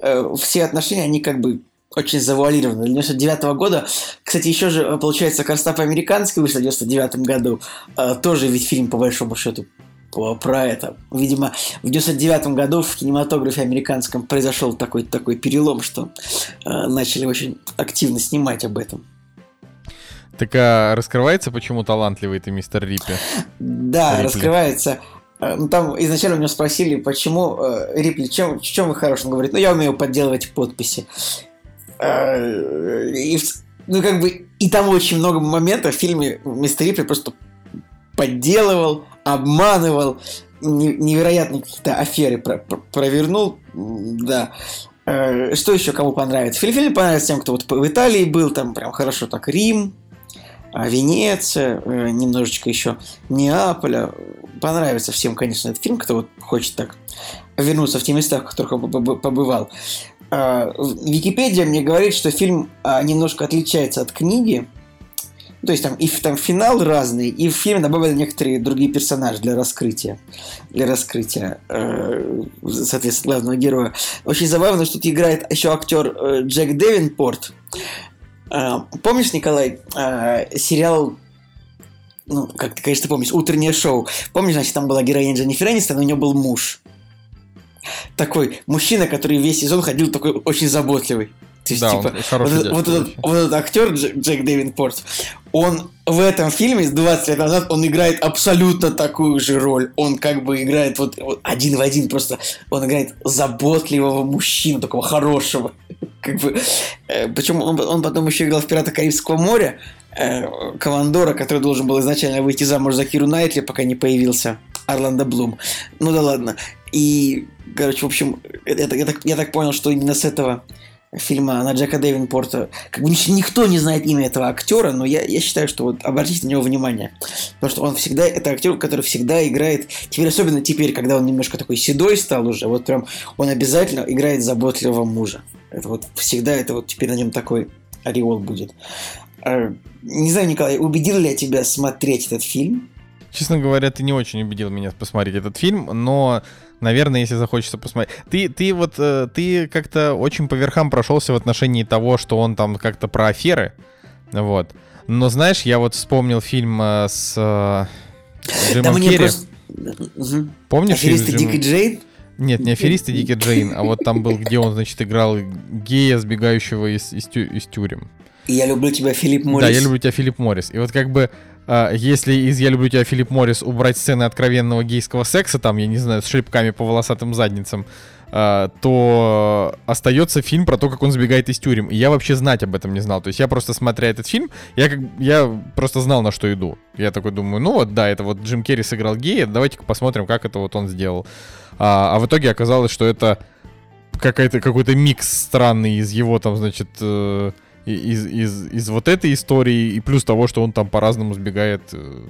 э, все отношения, они как бы очень завуалированы. 99 года, кстати, еще же, э, получается, Карстап американский вышел в 99 году. Э, тоже ведь фильм, по большому счету, про это. Видимо, в 99 году в кинематографе американском произошел такой, такой перелом, что э, начали очень активно снимать об этом. Так а раскрывается, почему талантливый ты, мистер Риппи? Да, Рипли. раскрывается. Э, Ну, там изначально у него спросили, почему э, Рипли, чем, в чем вы хорош? Он говорит, ну, я умею подделывать подписи. Э, и, ну, как бы, и там очень много моментов в фильме мистер Рипли просто подделывал, обманывал, не- невероятные какие-то аферы про- про- провернул, да. Э, Что еще кому понравится? Фильм, понравится тем, кто вот в Италии был, там прям хорошо так Рим, а, Венеция, э, немножечко еще Неаполя. Понравится всем, конечно, этот фильм, кто вот хочет так вернуться в те места, в которых он побы- побывал. А, Википедия мне говорит, что фильм а, немножко отличается от книги. То есть там и там финал разный, и в фильм добавили некоторые другие персонажи для раскрытия. Для раскрытия, э, соответственно, главного героя. Очень забавно, что тут играет еще актер э, Джек Девинпорт. А, помнишь, Николай, а, сериал ну, как ты, конечно, помнишь, утреннее шоу. Помнишь, значит, там была героиня Дженнифер Энистон, у нее был муж. Такой мужчина, который весь сезон ходил такой очень заботливый. То есть, Да, типа, вот, дядька вот, этот, вот этот актер Дж- Джек Дэвинпорт, он в этом фильме 20 лет назад он играет абсолютно такую же роль. Он как бы играет вот, вот один в один просто. Он играет заботливого мужчину, такого хорошего. Как бы, э, причем он, он потом еще играл в «Пиратах Карибского моря», э, командора, который должен был изначально выйти замуж за Киру Найтли, пока не появился Орландо Блум. Ну да ладно. И, короче, в общем, это- я, так, я так понял, что именно с этого фильма на Джека Дэвинпорта. Как бы ни- никто не знает имя этого актера, но я, я считаю, что вот обратите на него внимание. Потому что он всегда, это актер, который всегда играет, теперь особенно теперь, когда он немножко такой седой стал уже, вот прям он обязательно играет заботливого мужа. Это вот всегда, это вот теперь на нем такой ореол будет. А, Не знаю, Николай, убедил ли я тебя смотреть этот фильм? Честно говоря, ты не очень убедил меня посмотреть этот фильм, но, наверное, если захочется посмотреть... Ты, ты вот, э, ты как-то очень по верхам прошелся в отношении того, что он там как-то про аферы, вот. Но знаешь, я вот вспомнил фильм э, с э, Джимом да Керри. просто... Помнишь фильм Аферисты Джимом- Дик и Джейн? Нет, не аферисты Дики Джейн, а вот там был, где он, значит, играл гея, сбегающего из, из, тю- из тюрем. И я люблю тебя, Филипп Моррис. Да, я люблю тебя, Филипп Моррис. И вот как бы, если из «Я люблю тебя, Филипп Моррис» убрать сцены откровенного гейского секса, там, я не знаю, с шлепками по волосатым задницам, а, то остается фильм про то, как он сбегает из тюрем. И я вообще знать об этом не знал. То есть я просто, смотря этот фильм, я, как, я просто знал, на что иду. Я такой думаю, ну вот, да, это вот Джим Керри сыграл гея, давайте-ка посмотрим, как это вот он сделал. А, а в итоге оказалось, что это какой-то микс странный из его там, значит, э, из, из, из вот этой истории, и плюс того, что он там по-разному сбегает. э,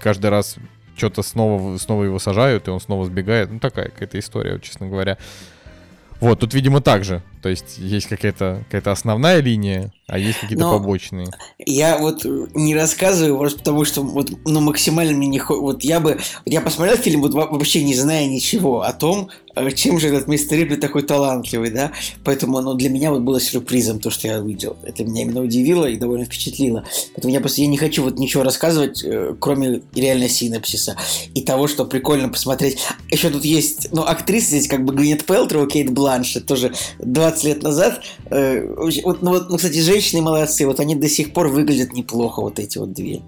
каждый раз что-то снова, снова его сажают, и он снова сбегает. Ну, такая какая-то история, честно говоря. Вот, тут, видимо, так же. То есть есть какая-то какая основная линия, а есть какие-то Но- побочные. Я вот э, не рассказываю, просто потому что вот, ну, максимально мне не Вот я бы... Я посмотрел фильм, вот во- вообще не зная ничего о том, э, чем же этот мистер Рипли такой талантливый, да? Поэтому оно для меня вот было сюрпризом, то, что я увидел. Это меня именно удивило и довольно впечатлило. Поэтому я просто я не хочу вот ничего рассказывать, э, кроме реально синапсиса. И того, что прикольно посмотреть. Еще тут есть, ну, актрисы здесь как бы Гвинет Пелтроу, Кейт Бланшет, тоже 20 лет назад. Э, вот, ну, вот, ну, кстати, женщины молодцы, вот они до сих пор выглядят неплохо, вот эти вот две.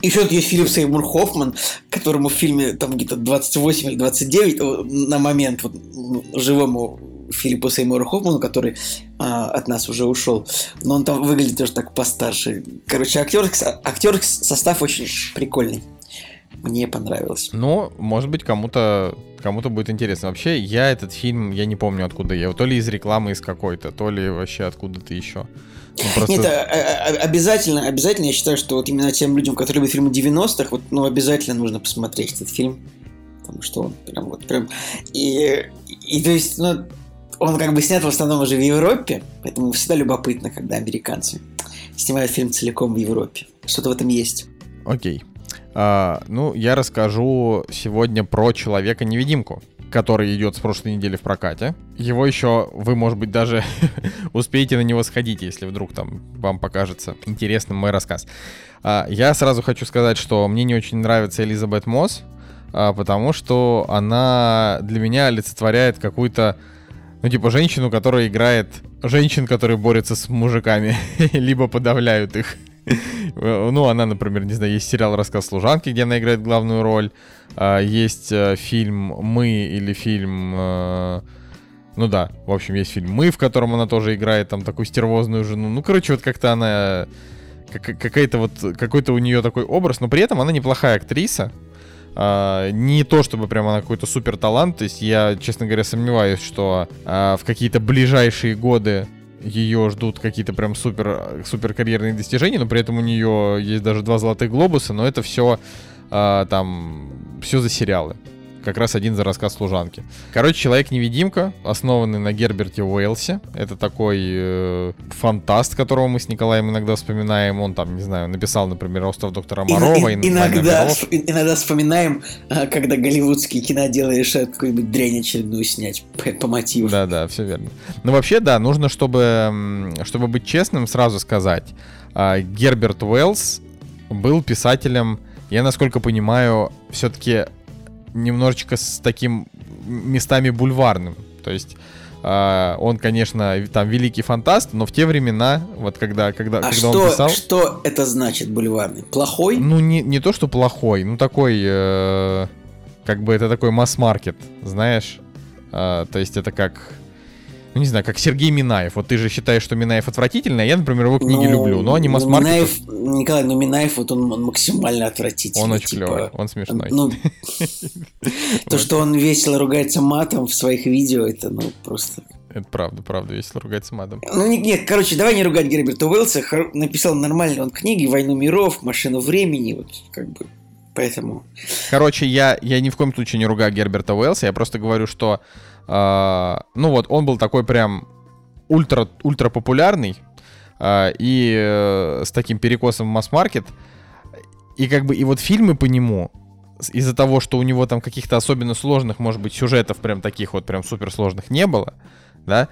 И еще тут есть Филипп Сеймур Хоффман, которому в фильме там где-то 28 или 29 о, на момент вот, ну, живому Филиппу Сеймуру Хоффману, который а, от нас уже ушел. Но он там выглядит тоже так постарше. Короче, актер, актер состав очень прикольный. Мне понравилось. Ну, может быть, кому-то кому-то будет интересно. Вообще, я этот фильм, я не помню, откуда я его. То ли из рекламы из какой-то, то ли вообще откуда-то еще. Ну, просто- Нет, а- а- обязательно, обязательно я считаю, что вот именно тем людям, которые любят фильмы 90-х, вот, ну, обязательно нужно посмотреть этот фильм. Потому что он прям вот прям... И, и то есть, ну, он как бы снят в основном уже в Европе, поэтому всегда любопытно, когда американцы снимают фильм целиком в Европе. Что-то в этом есть. Окей. А, ну, я расскажу сегодня про Человека-невидимку, который идет с прошлой недели в прокате. Его еще, вы, может быть, даже успеете на него сходить, если вдруг там вам покажется интересным мой рассказ. А, я сразу хочу сказать, что мне не очень нравится Элизабет Мосс, а, потому что она для меня олицетворяет какую-то, ну, типа, женщину, которая играет женщин, которые борются с мужиками, либо подавляют их. Ну, она, например, не знаю, есть сериал «Рассказ служанки», где она играет главную роль. А, Есть э, фильм «Мы» или фильм... э, Ну да, в общем, есть фильм «Мы», в котором она тоже играет там такую стервозную жену. Ну, короче, вот как-то она... как- Какая-то вот... Какой-то у нее такой образ, но при этом она неплохая актриса. А, не то, чтобы прям она какой-то супер талант. То есть я, честно говоря, сомневаюсь, что а, в какие-то ближайшие годы ее ждут какие-то прям супер, супер карьерные достижения, но при этом у нее есть даже два золотых глобуса, но это все там все за сериалы. Как раз один за рассказ служанки. Короче, Человек-невидимка, основанный на Герберте Уэллсе. Это такой э, фантаст, которого мы с Николаем иногда вспоминаем. Он там, не знаю, написал, например, «Остров доктора Морова». И, и, иногда, иногда вспоминаем, а, когда голливудские киноделы решают какую-нибудь дрянь очередную снять по, по мотиву. Да-да, все верно. Ну, вообще, да, нужно, чтобы, чтобы быть честным, сразу сказать. А, Герберт Уэллс был писателем, я, насколько понимаю, все-таки немножечко с таким местами бульварным. То есть Uh, он, конечно, там великий фантаст, но в те времена, вот когда, когда, а когда что, он писал... что это значит бульварный? Плохой? Ну, не, не то, что плохой, ну такой, э, как бы это такой масс-маркет, знаешь. Э, то есть это как ну не знаю, как Сергей Минаев. Вот ты же считаешь, что Минаев отвратительный, а я, например, его книги ну, люблю, но они масс ну, Минаев, Николай, ну Минаев, вот он, он максимально отвратительный. Он очень типа, клевый, он смешной. Ну, то, что он весело ругается матом в своих видео, это, ну, просто... Это правда, правда, весело ругается матом. Ну, нет, короче, давай не ругать Герберта Уэллса. Написал нормально он книги «Войну миров», «Машину времени», вот, как бы, поэтому... Короче, я, я ни в коем случае не ругаю Герберта Уэллса, я просто говорю, что а, ну вот, он был такой прям ультра, ультра популярный а, и э, с таким перекосом в масс-маркет. И как бы, и вот фильмы по нему, из-за того, что у него там каких-то особенно сложных, может быть, сюжетов прям таких вот прям суперсложных не было, да,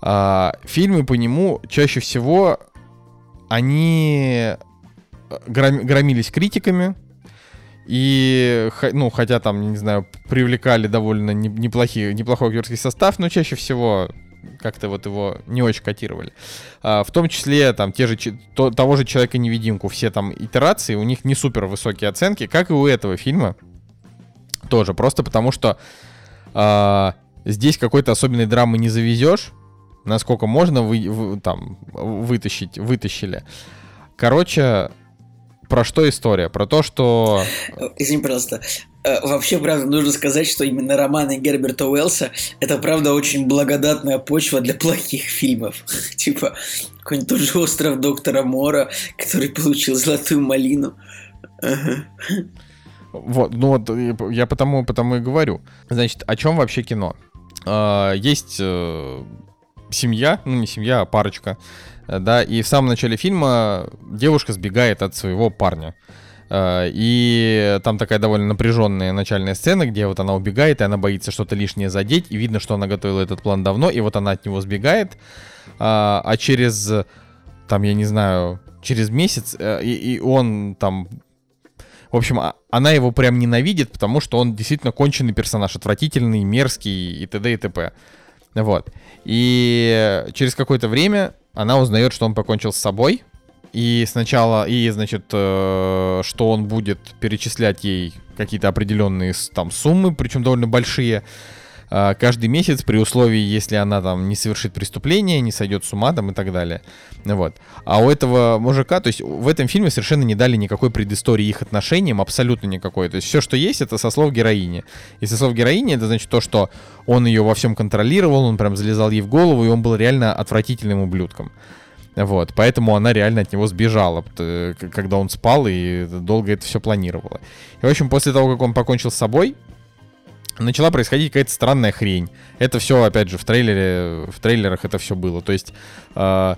а, фильмы по нему чаще всего они э, громились критиками, и, ну, хотя там, не знаю, привлекали довольно неплохие, неплохой актерский состав, но чаще всего как-то вот его не очень котировали. А, в том числе там те же, то, того же Человека-невидимку, все там итерации, у них не супер высокие оценки, как и у этого фильма. Тоже, просто потому что а, здесь какой-то особенной драмы не завезешь, насколько можно вы, вы, там вытащить, вытащили. Короче, про что история? Про то, что... Извини, пожалуйста. Э, вообще, правда, нужно сказать, что именно романы Герберта Уэллса — это, правда, очень благодатная почва для плохих фильмов. типа, какой-нибудь тот же «Остров доктора Мора», который получил «Золотую малину». Вот, ну вот я потому, потому и говорю. Значит, о чем вообще кино? А, есть э, семья, ну не семья, а парочка, да, и в самом начале фильма девушка сбегает от своего парня. Э, и там такая довольно напряженная начальная сцена, где вот она убегает, и она боится что-то лишнее задеть, и видно, что она готовила этот план давно, и вот она от него сбегает, а, а через, там, я не знаю, через месяц, э, и, и он там в общем, а, она его прям ненавидит, потому что он действительно конченый персонаж, отвратительный, мерзкий и т.д. и т.п. Вот. И через какое-то время она узнает, что он покончил с собой. И сначала, и значит, э, что он будет перечислять ей какие-то определенные там суммы, причем довольно большие, каждый месяц при условии, если она там не совершит преступление, не сойдет с ума там и так далее. Вот. А у этого мужика, то есть в этом фильме совершенно не дали никакой предыстории их отношениям, абсолютно никакой. То есть все, что есть, это со слов героини. И со слов героини это значит то, что он ее во всем контролировал, он прям залезал ей в голову, и он был реально отвратительным ублюдком. Вот, поэтому она реально от него сбежала, когда он спал и долго это все планировала. И, в общем, после того, как он покончил с собой, начала происходить какая-то странная хрень. Это все, опять же, в трейлере, в трейлерах это все было. То есть, э,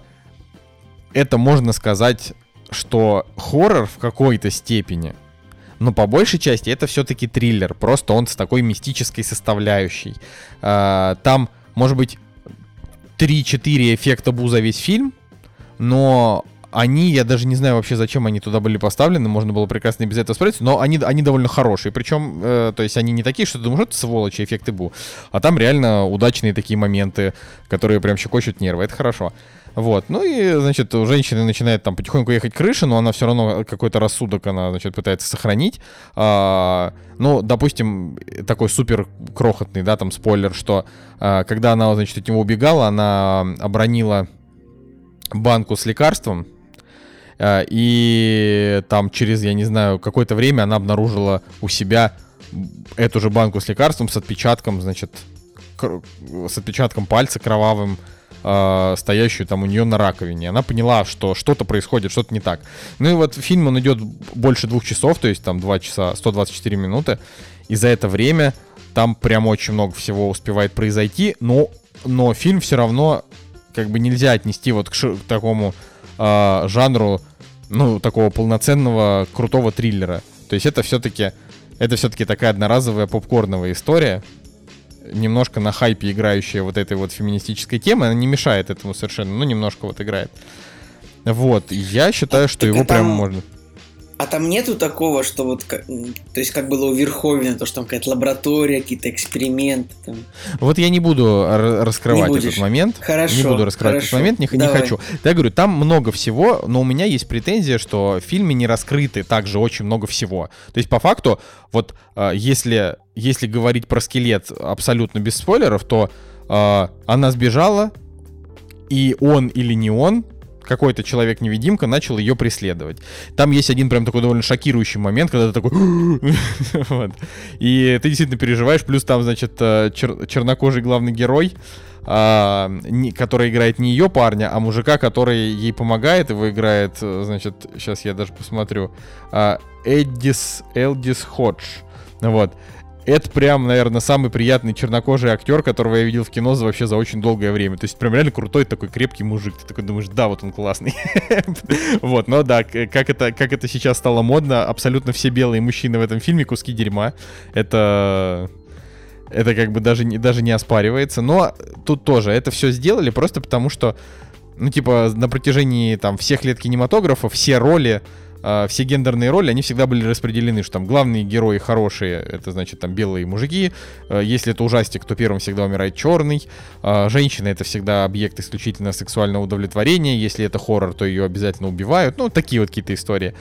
это можно сказать, что хоррор в какой-то степени, но по большей части это все-таки триллер. Просто он с такой мистической составляющей. Э, там, может быть, 3-4 эффекта Бу весь фильм, но они, я даже не знаю вообще, зачем они туда были поставлены, можно было прекрасно без этого справиться, но они, они довольно хорошие, причем, э, то есть они не такие, что ты думаешь, это сволочи, эффекты Бу, а там реально удачные такие моменты, которые прям щекочут нервы, это хорошо. Вот, ну и, значит, у женщины начинает там потихоньку ехать крыша, но она все равно какой-то рассудок она, значит, пытается сохранить. А, ну, допустим, такой супер крохотный, да, там спойлер, что а, когда она, значит, от него убегала, она обронила банку с лекарством, и там через, я не знаю, какое-то время она обнаружила у себя эту же банку с лекарством с отпечатком, значит, с отпечатком пальца кровавым, э, стоящую там у нее на раковине. Она поняла, что что-то происходит, что-то не так. Ну и вот фильм, он идет больше двух часов, то есть там 2 часа 124 минуты. И за это время там прям очень много всего успевает произойти, но, но фильм все равно как бы нельзя отнести вот к, ш- к такому э, жанру, ну, такого полноценного крутого триллера. То есть это все-таки это все-таки такая одноразовая попкорновая история, немножко на хайпе играющая вот этой вот феминистической темы, она не мешает этому совершенно, ну, немножко вот играет. Вот, я считаю, что его прям можно. А там нету такого, что вот, то есть как было у Верховина, то, что там какая-то лаборатория, какие-то эксперименты. Там. Вот я не буду раскрывать не этот момент. Хорошо. Не буду раскрывать хорошо. этот момент, не, не хочу. Да, я говорю, там много всего, но у меня есть претензия, что в фильме не раскрыты также очень много всего. То есть по факту, вот а, если, если говорить про скелет абсолютно без спойлеров, то э, она сбежала, и он или не он какой-то человек-невидимка начал ее преследовать. Там есть один прям такой довольно шокирующий момент, когда ты такой... вот. И ты действительно переживаешь, плюс там, значит, э, чер- чернокожий главный герой, а, не, который играет не ее парня, а мужика, который ей помогает, его играет, э, значит, сейчас я даже посмотрю, а, Эддис, Элдис Ходж. Вот это прям, наверное, самый приятный чернокожий актер, которого я видел в кино за вообще за очень долгое время. То есть прям реально крутой такой крепкий мужик. Ты такой думаешь, да, вот он классный. Вот, но да, как это, как это сейчас стало модно, абсолютно все белые мужчины в этом фильме куски дерьма. Это это как бы даже не, даже не оспаривается. Но тут тоже это все сделали просто потому, что, ну, типа, на протяжении там всех лет кинематографа все роли э, все гендерные роли, они всегда были распределены, что там главные герои хорошие, это значит там белые мужики, э, если это ужастик, то первым всегда умирает черный, э, женщина это всегда объект исключительно сексуального удовлетворения, если это хоррор, то ее обязательно убивают, ну, такие вот какие-то истории.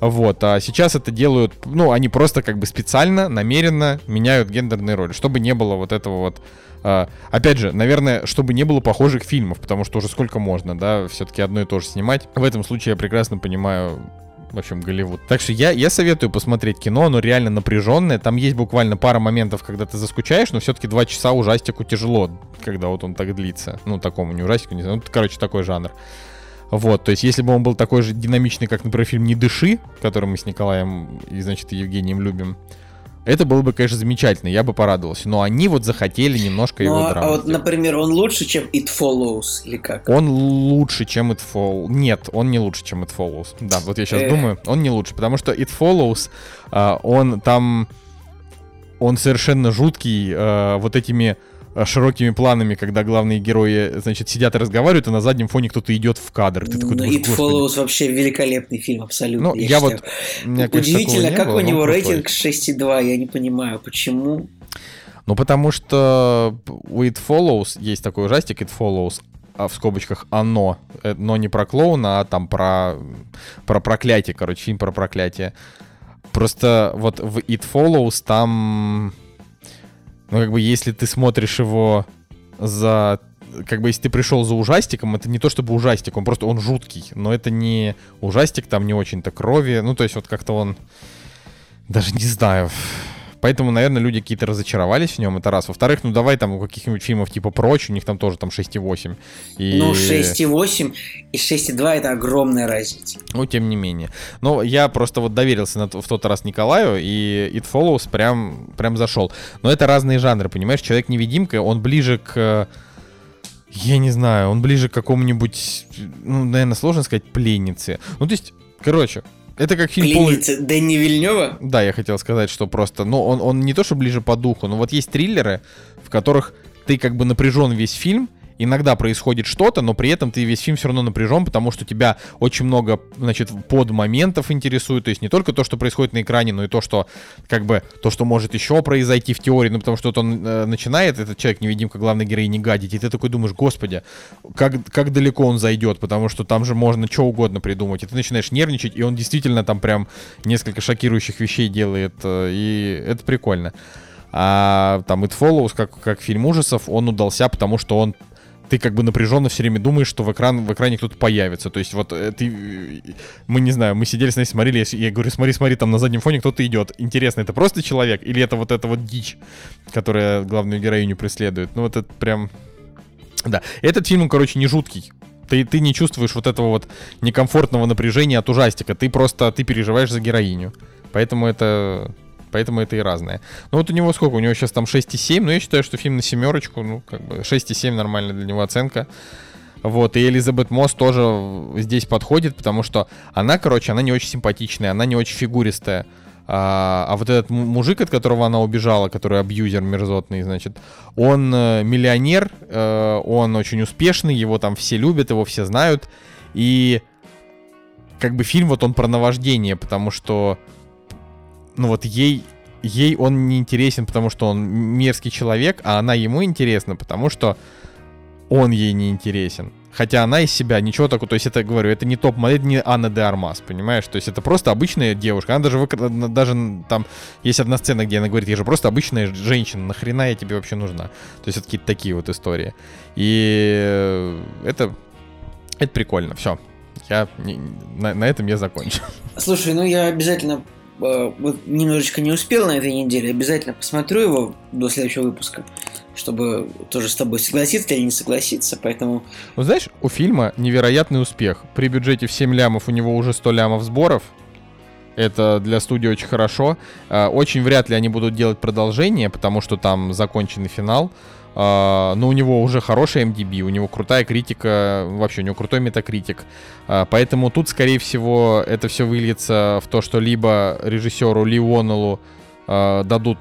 Вот, а сейчас это делают, ну, они просто как бы специально, намеренно меняют гендерные роли, чтобы не было вот этого вот Uh, опять же, наверное, чтобы не было похожих фильмов, потому что уже сколько можно, да, все-таки одно и то же снимать. В этом случае я прекрасно понимаю в общем, Голливуд. Так что я, я советую посмотреть кино, оно реально напряженное. Там есть буквально пара моментов, когда ты заскучаешь, но все-таки два часа ужастику тяжело, когда вот он так длится. Ну, такому не ужастику, не знаю. Ну, короче, такой жанр. Вот, то есть, если бы он был такой же динамичный, как, например, фильм «Не дыши», который мы с Николаем и, значит, Евгением любим, это было бы, конечно, замечательно, я бы порадовался. Но они вот захотели немножко ну, его а, а вот, например, он лучше, чем It Follows, или как? Он лучше, чем It Follows. Нет, он не лучше, чем It Follows. Да, вот я сейчас Эх. думаю, он не лучше, потому что It Follows, uh, он там... Он совершенно жуткий, uh, вот этими Э, широкими планами, когда главные герои, значит, сидят и разговаривают, и на заднем фоне кто-то идет в кадр. Ты такой, думаешь, It Follows вообще великолепный фильм, абсолютно. Ну, я, я вот... Меня, Удивительно, как было, у него рейтинг 6,2, я не понимаю, почему. Ну, потому что у It Follows есть такой ужастик, It Follows, а в скобочках оно, э, но не про клоуна, а там про, про проклятие, короче, фильм про проклятие. Просто вот в It Follows там ну, как бы, если ты смотришь его за... Как бы, если ты пришел за ужастиком, это не то чтобы ужастик, он просто, он жуткий. Но это не ужастик, там не очень-то крови. Ну, то есть, вот как-то он... Даже не знаю. Поэтому, наверное, люди какие-то разочаровались в нем, это раз. Во-вторых, ну давай там у каких-нибудь фильмов типа «Прочь», у них там тоже там 6,8. И... Ну, 6,8 и 6,2 это огромная разница. Ну, тем не менее. Но я просто вот доверился на, в тот раз Николаю, и It Follows прям, прям зашел. Но это разные жанры, понимаешь? Человек-невидимка, он ближе к... Я не знаю, он ближе к какому-нибудь, ну, наверное, сложно сказать, пленнице. Ну, то есть, короче, это как фильм Пленница полный... Дэнни Вильнева? Да, я хотел сказать, что просто, ну, он, он не то, что ближе по духу, но вот есть триллеры, в которых ты как бы напряжен весь фильм, иногда происходит что-то, но при этом ты весь фильм все равно напряжен, потому что тебя очень много, значит, под моментов интересует, то есть не только то, что происходит на экране, но и то, что, как бы, то, что может еще произойти в теории, ну, потому что вот он э, начинает, этот человек-невидимка, главной героини, гадить, и ты такой думаешь, господи, как, как далеко он зайдет, потому что там же можно что угодно придумать, и ты начинаешь нервничать, и он действительно там прям несколько шокирующих вещей делает, э, и это прикольно. А там It Follows, как, как фильм ужасов, он удался, потому что он ты как бы напряженно все время думаешь, что в, экран, в экране кто-то появится. То есть вот э, ты... Мы не знаю, мы сидели с ней, смотрели, я говорю, смотри, смотри, там на заднем фоне кто-то идет. Интересно, это просто человек или это вот эта вот дичь, которая главную героиню преследует? Ну вот это прям... Да, этот фильм, короче, не жуткий. Ты, ты не чувствуешь вот этого вот некомфортного напряжения от ужастика. Ты просто, ты переживаешь за героиню. Поэтому это Поэтому это и разное. Ну вот у него сколько? У него сейчас там 6,7, но я считаю, что фильм на семерочку, ну как бы 6,7 нормальная для него оценка. Вот, и Элизабет Мосс тоже здесь подходит, потому что она, короче, она не очень симпатичная, она не очень фигуристая. А, а вот этот мужик, от которого она убежала, который абьюзер мерзотный, значит, он э, миллионер, э, он очень успешный, его там все любят, его все знают. И как бы фильм вот он про наваждение, потому что, ну вот ей, ей он не интересен, потому что он мерзкий человек, а она ему интересна, потому что он ей не интересен. Хотя она из себя ничего такого, то есть это, говорю, это не топ-модель, не Анна де Армас, понимаешь? То есть это просто обычная девушка. Она даже, даже там, есть одна сцена, где она говорит, я же просто обычная женщина, нахрена я тебе вообще нужна? То есть это какие-то такие вот истории. И это, это прикольно, все. Я, на, на этом я закончил. Слушай, ну я обязательно э, немножечко не успел на этой неделе, обязательно посмотрю его до следующего выпуска чтобы тоже с тобой согласиться или не согласиться, поэтому... Ну, знаешь, у фильма невероятный успех. При бюджете в 7 лямов у него уже 100 лямов сборов. Это для студии очень хорошо. А, очень вряд ли они будут делать продолжение, потому что там законченный финал. А, но у него уже хороший MDB, у него крутая критика, вообще у него крутой метакритик. А, поэтому тут, скорее всего, это все выльется в то, что либо режиссеру Ли Уоннеллу дадут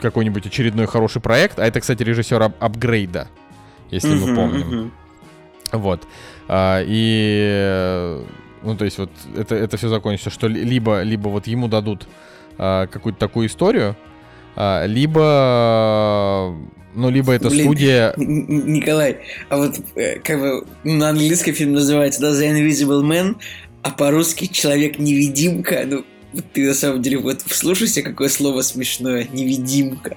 какой-нибудь очередной хороший проект. А это, кстати, режиссер ап- апгрейда, если uh-huh, мы помним. Uh-huh. Вот. А, и ну, то есть, вот это, это все закончится, что либо, либо вот ему дадут а, какую-то такую историю, а, либо ну, либо это Блин, студия... Николай, а вот э, как бы на английском фильм называется да, The Invisible Man, а по-русски Человек-невидимка. Ну, ты на самом деле вот вслушайся, какое слово смешное. Невидимка.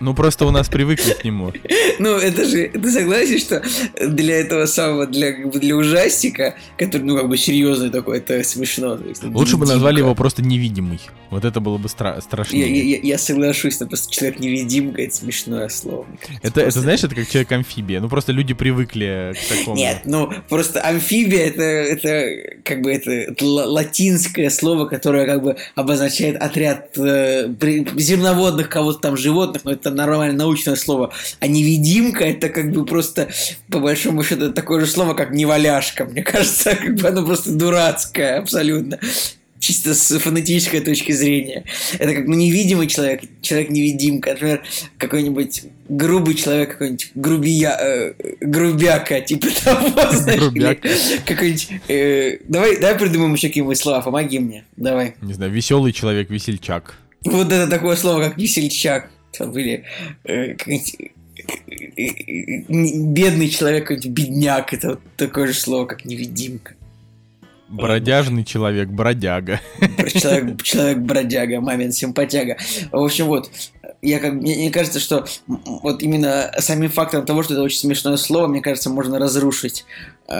Ну, просто у нас привыкли к нему. Ну, это же, ты согласен, что для этого самого, для, для ужастика, который, ну, как бы серьезный такой, это смешно. Лучше бы назвали его просто невидимый. Вот это было бы стра- страшнее. Я, я, я соглашусь, но просто человек-невидимка, это смешное слово. Это, это, знаешь, это как человек-амфибия. Ну, просто люди привыкли к такому. Нет, ну, просто амфибия, это, это как бы, это, это латинское слово, которое как бы обозначает отряд э, земноводных кого-то там животных, но это нормальное научное слово. А невидимка это как бы просто, по большому счету, такое же слово, как неваляшка. Мне кажется, как бы оно просто дурацкое абсолютно чисто с фонетической точки зрения. Это как ну, невидимый человек, человек-невидимка. Например, какой-нибудь грубый человек, какой-нибудь грубия, э, грубяка, типа того, знаешь, какой-нибудь... Э, давай, давай придумаем еще какие-нибудь слова, помоги мне, давай. Не знаю, веселый человек, весельчак. Вот это такое слово, как весельчак там были э, бедный человек, какой-нибудь бедняк, это вот такое же слово, как невидимка. Бродяжный человек, бродяга. Человек, человек бродяга, мамин симпатяга. В общем, вот, я как мне, мне кажется, что вот именно самим фактом того, что это очень смешное слово, мне кажется, можно разрушить э,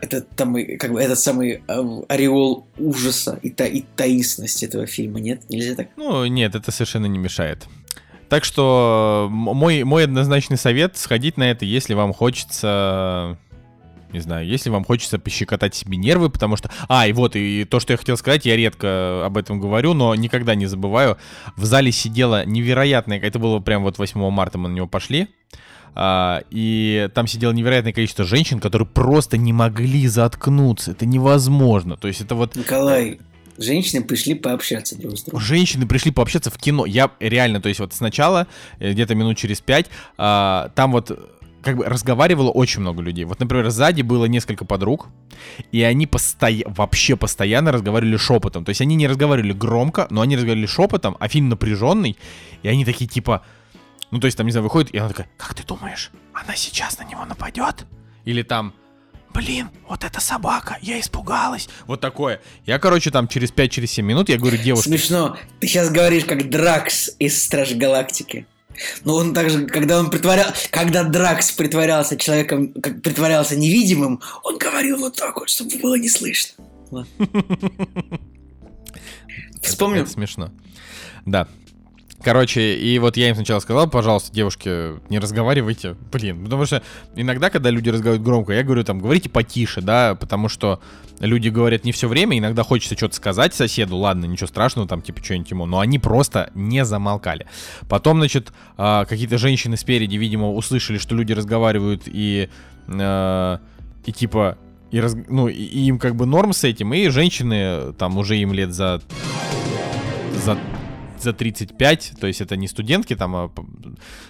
этот там как бы этот самый э, ореол ужаса и, та, и таинственности этого фильма, нет? Нельзя так? Ну, нет, это совершенно не мешает. Так что мой, мой однозначный совет сходить на это, если вам хочется не знаю, если вам хочется пощекотать себе нервы, потому что... А, и вот, и то, что я хотел сказать, я редко об этом говорю, но никогда не забываю. В зале сидела невероятная... Это было прям вот 8 марта мы на него пошли. А, и там сидело невероятное количество женщин, которые просто не могли заткнуться. Это невозможно. То есть это вот... Николай, Женщины пришли пообщаться друг с другом. Женщины пришли пообщаться в кино. Я реально, то есть вот сначала, э, где-то минут через пять, а, там вот как бы разговаривало очень много людей. Вот, например, сзади было несколько подруг, и они постоя... вообще постоянно разговаривали шепотом. То есть они не разговаривали громко, но они разговаривали шепотом, а фильм напряженный, и они такие типа... Ну, то есть там, не знаю, выходит, и она такая, как ты думаешь, она сейчас на него нападет? Или там, блин, вот эта собака, я испугалась. Вот такое. Я, короче, там через 5-7 через минут, я говорю девушке... Смешно. Ты сейчас говоришь как Дракс из Страж Галактики. Но он также, когда он притворял, когда Дракс притворялся человеком, как притворялся невидимым, он говорил вот так вот, чтобы было не слышно. Вспомнил? Смешно. Да. Короче, и вот я им сначала сказал, пожалуйста, девушки, не разговаривайте. Блин, потому что иногда, когда люди разговаривают громко, я говорю там, говорите потише, да, потому что люди говорят не все время, иногда хочется что-то сказать соседу, ладно, ничего страшного, там, типа, что-нибудь ему, но они просто не замолкали. Потом, значит, а, какие-то женщины спереди, видимо, услышали, что люди разговаривают и, а, и типа, и, раз, ну, и им как бы норм с этим, и женщины, там, уже им лет за за за 35, то есть это не студентки там, а,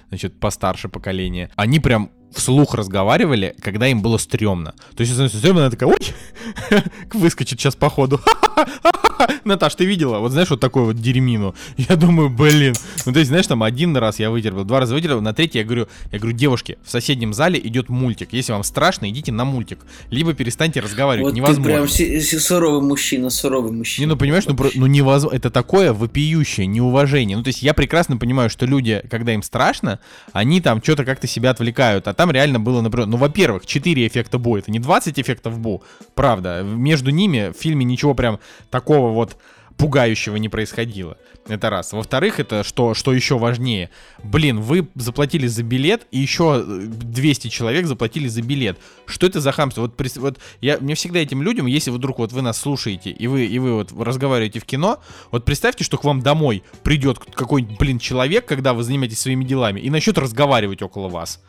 значит, постарше поколение, они прям вслух разговаривали, когда им было стрёмно. То есть, если стрёмно, она такая, ой, выскочит сейчас по ходу. Наташ, ты видела? Вот знаешь, вот такой вот дерьмину. Я думаю, блин. Ну, то есть, знаешь, там один раз я вытерпел, два раза вытерпел, на третий я говорю, я говорю, девушки, в соседнем зале идет мультик. Если вам страшно, идите на мультик. Либо перестаньте разговаривать. Вот невозможно. ты прям суровый мужчина, суровый мужчина. Не, ну понимаешь, ну, ну невозможно. Это такое вопиющее неуважение. Ну, то есть я прекрасно понимаю, что люди, когда им страшно, они там что-то как-то себя отвлекают. А там реально было, например, ну, во-первых, 4 эффекта Бо, это не 20 эффектов Бо, правда. Между ними в фильме ничего прям такого вот пугающего не происходило. Это раз. Во-вторых, это что, что еще важнее. Блин, вы заплатили за билет, и еще 200 человек заплатили за билет. Что это за хамство? Вот, вот я, мне всегда этим людям, если вдруг вот вы нас слушаете, и вы, и вы вот разговариваете в кино, вот представьте, что к вам домой придет какой-нибудь, блин, человек, когда вы занимаетесь своими делами, и начнет разговаривать около вас.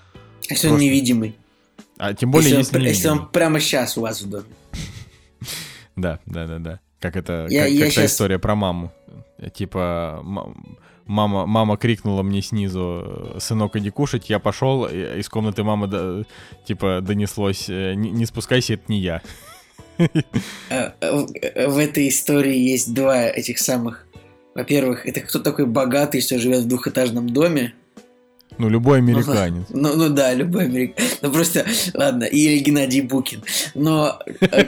Если он невидимый. А тем более, если, он, если он прямо сейчас у вас в доме. Да, да, да, да. Как это, я, как, я как сейчас... история про маму. Типа, мама, мама крикнула мне снизу, сынок, иди кушать, я пошел, из комнаты мамы, да, типа, донеслось, «Э, не, не спускайся, это не я. Э, в этой истории есть два этих самых. Во-первых, это кто такой богатый, что живет в двухэтажном доме, ну, любой американец. Ну, ну, ну да, любой американец. Ну просто, ладно, или Геннадий Букин. Но, э,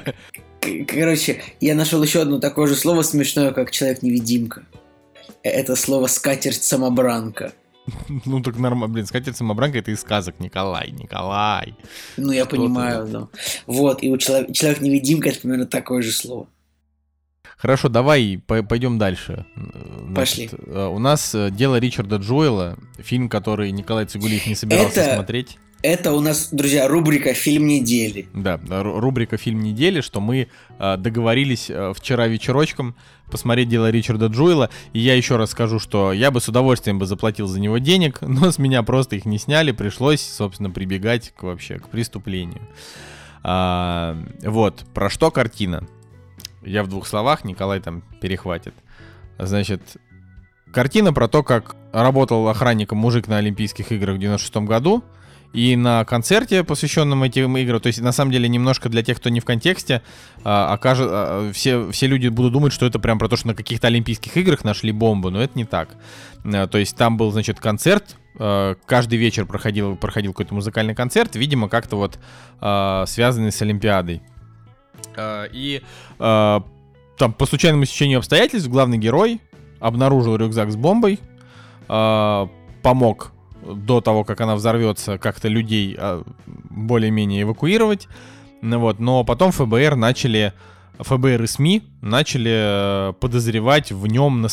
короче, я нашел еще одно такое же слово смешное, как человек-невидимка. Это слово скатерть-самобранка. Ну так нормально, блин, скатерть самобранка это из сказок Николай, Николай. Ну я понимаю, да. Вот, и у человек-невидимка это примерно такое же слово. Хорошо, давай пойдем дальше. Пошли. Э, у нас э, дело Ричарда Джоэла, фильм, который Николай Цигулиев не собирался это, смотреть. Это у нас, друзья, рубрика «Фильм недели». Да, рубрика «Фильм недели», что мы э, договорились вчера вечерочком посмотреть дело Ричарда Джоэла. И я еще раз скажу, что я бы с удовольствием бы заплатил за него денег, но с меня просто их не сняли, пришлось, собственно, прибегать к вообще к преступлению. А, вот, про что картина? Я в двух словах, Николай там перехватит. Значит, картина про то, как работал охранником мужик на Олимпийских играх в 96 году. И на концерте, посвященном этим играм, то есть на самом деле немножко для тех, кто не в контексте, а, окажет, а, все, все люди будут думать, что это прям про то, что на каких-то Олимпийских играх нашли бомбу, но это не так. А, то есть там был, значит, концерт, а, каждый вечер проходил, проходил какой-то музыкальный концерт, видимо, как-то вот а, связанный с Олимпиадой. А, и там по случайному стечению обстоятельств главный герой обнаружил рюкзак с бомбой, помог до того, как она взорвется, как-то людей более-менее эвакуировать. Ну вот, но потом ФБР начали ФБР и СМИ начали подозревать в нем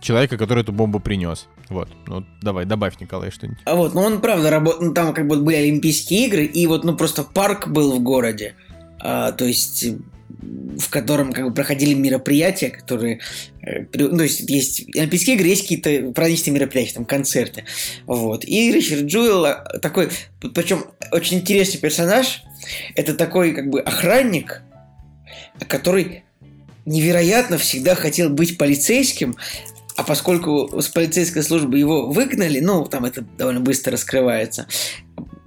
человека, который эту бомбу принес. Вот, ну давай, добавь, Николай, что-нибудь. А вот, ну он правда работал, ну, там как бы были Олимпийские игры, и вот, ну просто парк был в городе. А, то есть в котором как бы проходили мероприятия, которые, э, ну, то есть есть Олимпийские игры, есть какие-то праздничные мероприятия, там концерты, вот. И Ричард Джуэлл а, такой, причем очень интересный персонаж, это такой как бы охранник, который невероятно всегда хотел быть полицейским, а поскольку с полицейской службы его выгнали, ну, там это довольно быстро раскрывается,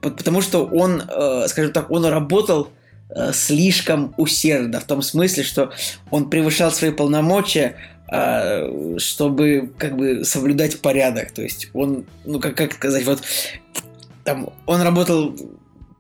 потому что он, э, скажем так, он работал Э, слишком усердно, в том смысле, что он превышал свои полномочия, э, чтобы как бы соблюдать порядок. То есть он, ну как, как сказать, вот там он работал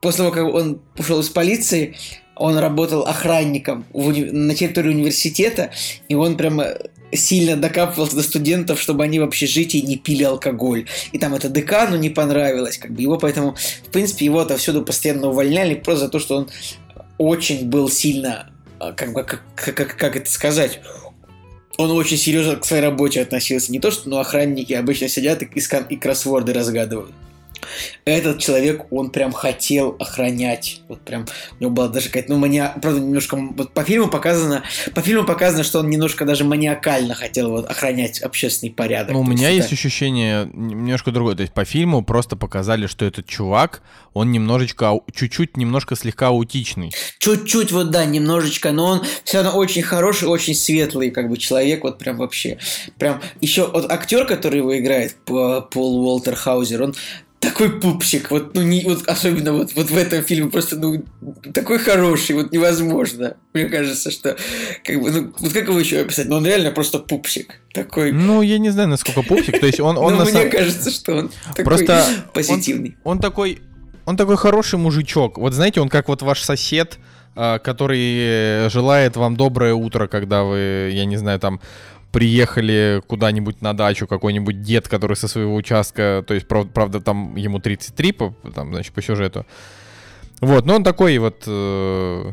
после того, как он ушел из полиции, он работал охранником в на территории университета, и он прямо сильно докапывался до студентов, чтобы они в общежитии не пили алкоголь. И там это декану не понравилось, как бы его поэтому, в принципе, его отовсюду постоянно увольняли просто за то, что он очень был сильно, а, как бы, как, как, как это сказать, он очень серьезно к своей работе относился. Не то, что ну, охранники обычно сидят и, и, и кроссворды разгадывают. Этот человек, он прям хотел охранять. Вот прям, у него была даже какая-то, ну, мания... Правда, немножко... Вот по фильму показано... По фильму показано, что он немножко даже маниакально хотел вот охранять общественный порядок. Ну, у меня есть это- ощущение немножко другое. То есть по фильму просто показали, что этот чувак, он немножечко, чуть-чуть, немножко слегка аутичный. Чуть-чуть вот, да, немножечко, но он все равно очень хороший, очень светлый, как бы, человек, вот прям вообще. Прям, еще вот актер, который его играет, Пол Уолтер Хаузер, он такой пупсик, вот, ну, не, вот особенно вот, вот в этом фильме, просто, ну, такой хороший, вот невозможно. Мне кажется, что, как бы, ну, вот как его еще описать? Ну, он реально просто пупсик. Такой, Ну, я не знаю, насколько пупсик. То есть он, он ну, мне самом- кажется, что он такой Просто позитивный. Он такой, он такой хороший мужичок. Вот знаете, он как вот ваш сосед, а, который желает вам доброе утро, когда вы, я не знаю, там приехали куда-нибудь на дачу, какой-нибудь дед, который со своего участка, то есть, прав- правда, там ему 33, по, там, значит, по сюжету. Вот, но он такой вот, э,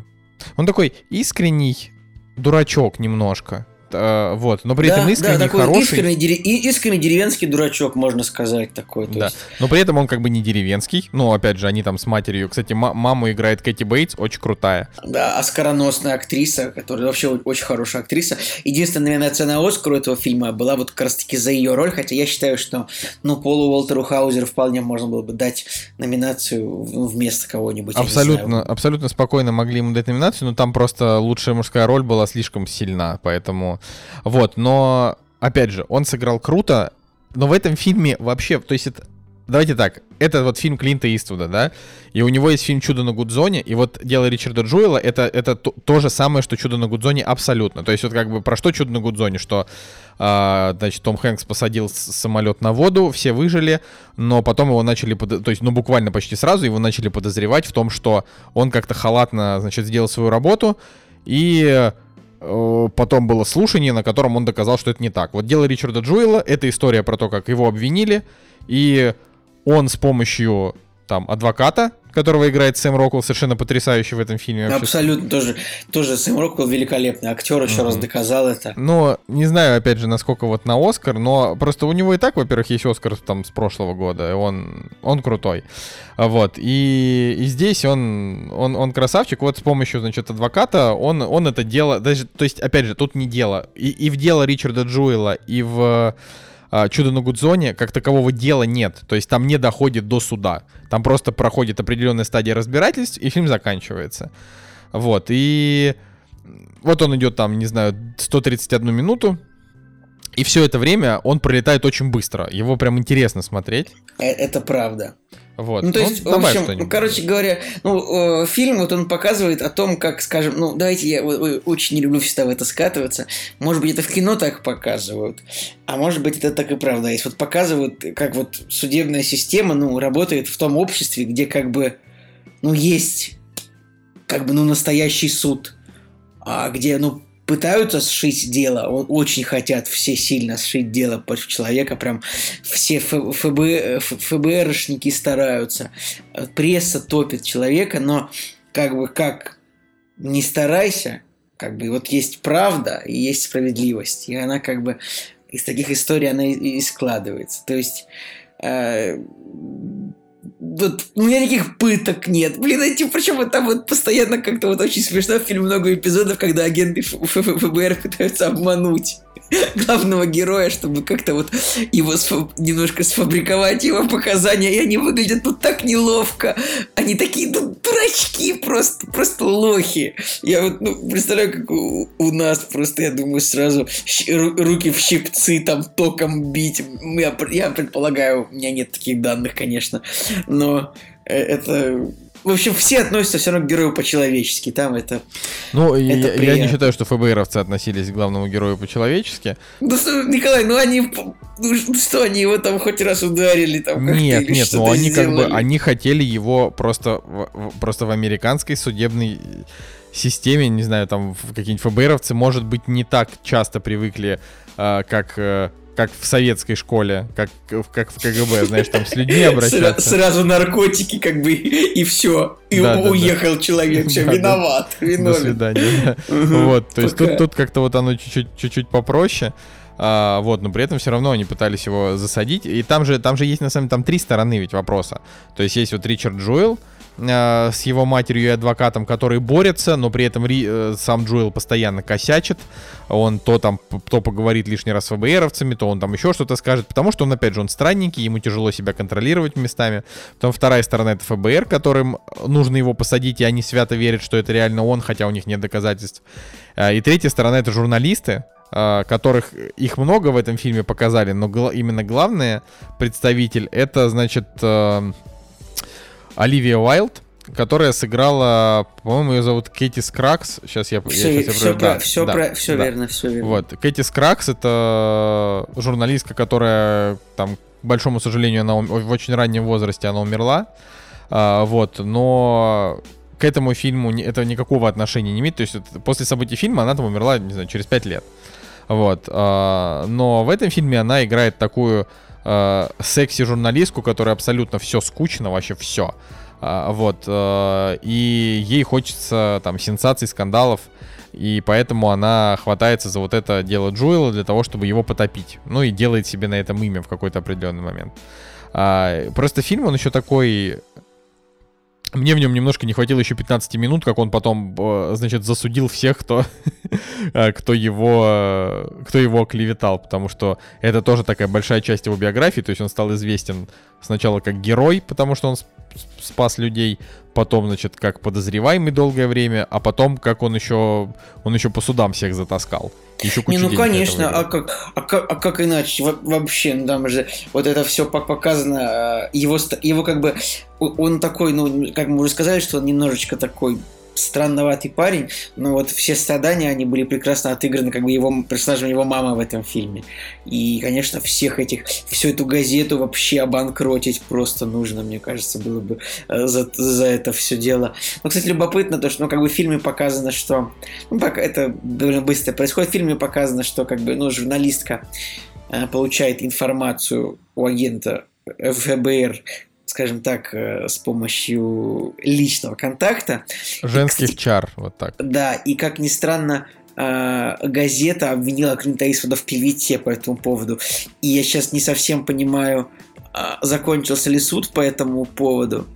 он такой искренний дурачок немножко. Э, вот, но при этом искренний, такой хороший. искренний, дере- и- искренний деревенский дурачок, можно сказать, такой. Да. есть. Но при этом он как бы не деревенский. Ну, опять же, они там с матерью. Кстати, ма- маму играет Кэти Бейтс, очень крутая. Да, оскароносная актриса, которая вообще очень хорошая актриса. Единственная номинация на Оскар у этого фильма была вот как раз таки за ее роль, хотя я считаю, что ну, Полу Уолтеру Хаузеру вполне можно было бы дать номинацию вместо кого-нибудь. Абсолютно, абсолютно спокойно могли ему дать номинацию, но там просто лучшая мужская роль была слишком сильна, поэтому... Вот, но, опять же, он сыграл круто, но в этом фильме вообще, то есть это... Давайте так, это вот фильм Клинта Иствуда, да, и у него есть фильм «Чудо на Гудзоне», и вот дело Ричарда Джуэла это, это то, то же самое, что «Чудо на Гудзоне» абсолютно. То есть вот как бы про что «Чудо на Гудзоне», что, а, значит, Том Хэнкс посадил самолет на воду, все выжили, но потом его начали, подо- то есть, ну, буквально почти сразу его начали подозревать в том, что он как-то халатно, значит, сделал свою работу, и э, потом было слушание, на котором он доказал, что это не так. Вот дело Ричарда Джуэла — это история про то, как его обвинили, и он с помощью там адвоката, которого играет Сэм Роквелл, совершенно потрясающий в этом фильме. вообще. Абсолютно тоже, тоже Сэм Роквелл великолепный актер, еще раз Мгм. доказал это. Но не знаю, опять же, насколько вот на Оскар, но просто у него и так, во-первых, есть Оскар там с прошлого года, и он, он крутой. А Вот, и, и здесь он, он, он красавчик, вот с помощью, значит, адвоката он, он это дело, даже, то есть, опять же, тут не дело, и, и в дело Ричарда Джуэла, и в «Чудо на Гудзоне» как такового дела нет, то есть там не доходит до суда, там просто проходит определенная стадия разбирательств, и фильм заканчивается. Вот, и вот он идет там, не знаю, 131 минуту, и все это время он пролетает очень быстро. Его прям интересно смотреть. Э, Это правда. Вот. Ну, то есть, в добавь общем, ну, короче говоря, ну, э, фильм, вот он показывает о том, как, скажем, ну, давайте я очень не люблю всегда в это скатываться. Может быть, это в кино так показывают, а может быть, это так и правда есть. Вот показывают, как вот судебная система, ну, работает в том обществе, где как бы, ну, есть, как бы, ну, настоящий суд, а где, ну, пытаются сшить дело, о- очень хотят все сильно сшить дело против человека, прям все ФБ, ФБРшники стараются, пресса топит человека, но как бы как не старайся, как бы вот есть правда и есть справедливость, и она как бы из таких историй она и складывается. То есть э, вот у меня никаких пыток нет. Блин, эти, причем вот там вот постоянно как-то вот очень смешно в фильме много эпизодов, когда агенты ФБР пытаются обмануть главного героя, чтобы как-то вот его сфа- немножко сфабриковать его показания, и они выглядят ну так неловко. Они такие, ну, дурачки просто, просто лохи. Я вот, ну, представляю, как у, у нас просто, я думаю, сразу щ- ру- руки в щипцы там током бить. Я, я предполагаю, у меня нет таких данных, конечно, но э, это... В общем, все относятся все равно к герою по-человечески. Там это... Ну, я, это я не приятно. считаю, что ФБРовцы относились к главному герою по-человечески. Ну, Николай, ну они... Ну что, они его там хоть раз ударили? Там, Нет, нет, ну они как бы, сделали? они хотели его просто, просто в американской судебной системе, не знаю, там какие-нибудь ФБРовцы, может быть, не так часто привыкли, э, как э, как в советской школе, как, как в КГБ, знаешь, там с людьми обращаться. Сразу наркотики, как бы, и все. И да, уехал да, человек, все, да, виноват, да. виновен. До свидания. Вот, то есть тут, тут как-то вот оно чуть-чуть, чуть-чуть попроще. А, вот, но при этом все равно они пытались его засадить. И там же, там же есть, на самом деле, там три стороны ведь вопроса. То есть есть вот Ричард Джуэл, Э, с его матерью и адвокатом, которые борются, но при этом Ри, э, сам Джоэл постоянно косячит. Он то там, то поговорит лишний раз с ФБРовцами, то он там еще что-то скажет, потому что он, опять же, он странненький, ему тяжело себя контролировать местами. Потом вторая сторона это ФБР, которым нужно его посадить, и они свято верят, что это реально он, хотя у них нет доказательств. Э, и третья сторона это журналисты, которых их много в этом фильме показали, но гл- именно главный представитель это, значит, Оливия Уайлд, которая сыграла, по-моему, ее зовут Кэти Скракс. Сейчас я... Все, я, все, про, да, все, да, про, все да. верно, все верно. Вот, Кэти Скракс — это журналистка, которая, там, к большому сожалению, она в очень раннем возрасте она умерла. А, вот, но к этому фильму это никакого отношения не имеет. То есть после событий фильма она там умерла, не знаю, через пять лет. Вот. А, но в этом фильме она играет такую э, секси-журналистку, которая абсолютно все скучно, вообще все. Э, вот. Э, и ей хочется там сенсаций, скандалов. И поэтому она хватается за вот это дело Джуэла для того, чтобы его потопить. Ну и делает себе на этом имя в какой-то определенный момент. А, просто фильм, он еще такой мне в нем немножко не хватило еще 15 минут, как он потом, э, значит, засудил всех, кто, э, кто его, кто его клеветал, потому что это тоже такая большая часть его биографии, то есть он стал известен сначала как герой, потому что он спас людей, потом, значит, как подозреваемый долгое время, а потом, как он еще, он еще по судам всех затаскал. Еще не, ну конечно, а как, а как, а как иначе? Во вообще, ну там же вот это все показано, э, его, его как бы, он такой, ну, как мы уже сказали, что он немножечко такой странноватый парень, но вот все страдания, они были прекрасно отыграны как бы его персонажем его мамы в этом фильме. И, конечно, всех этих, всю эту газету вообще обанкротить просто нужно, мне кажется, было бы э, за, за это все дело. Но, кстати, любопытно то, что, ну, как бы в фильме показано, что, ну, пока это довольно быстро происходит, в фильме показано, что, как бы, ну, журналистка э, получает информацию у агента ФБР скажем так, э, с помощью личного контакта. Женских и, чар, вот так. Да, и как ни странно, э, газета обвинила Клинта Исвуда в клевете по этому поводу. И я сейчас не совсем понимаю, э, закончился ли суд по этому поводу.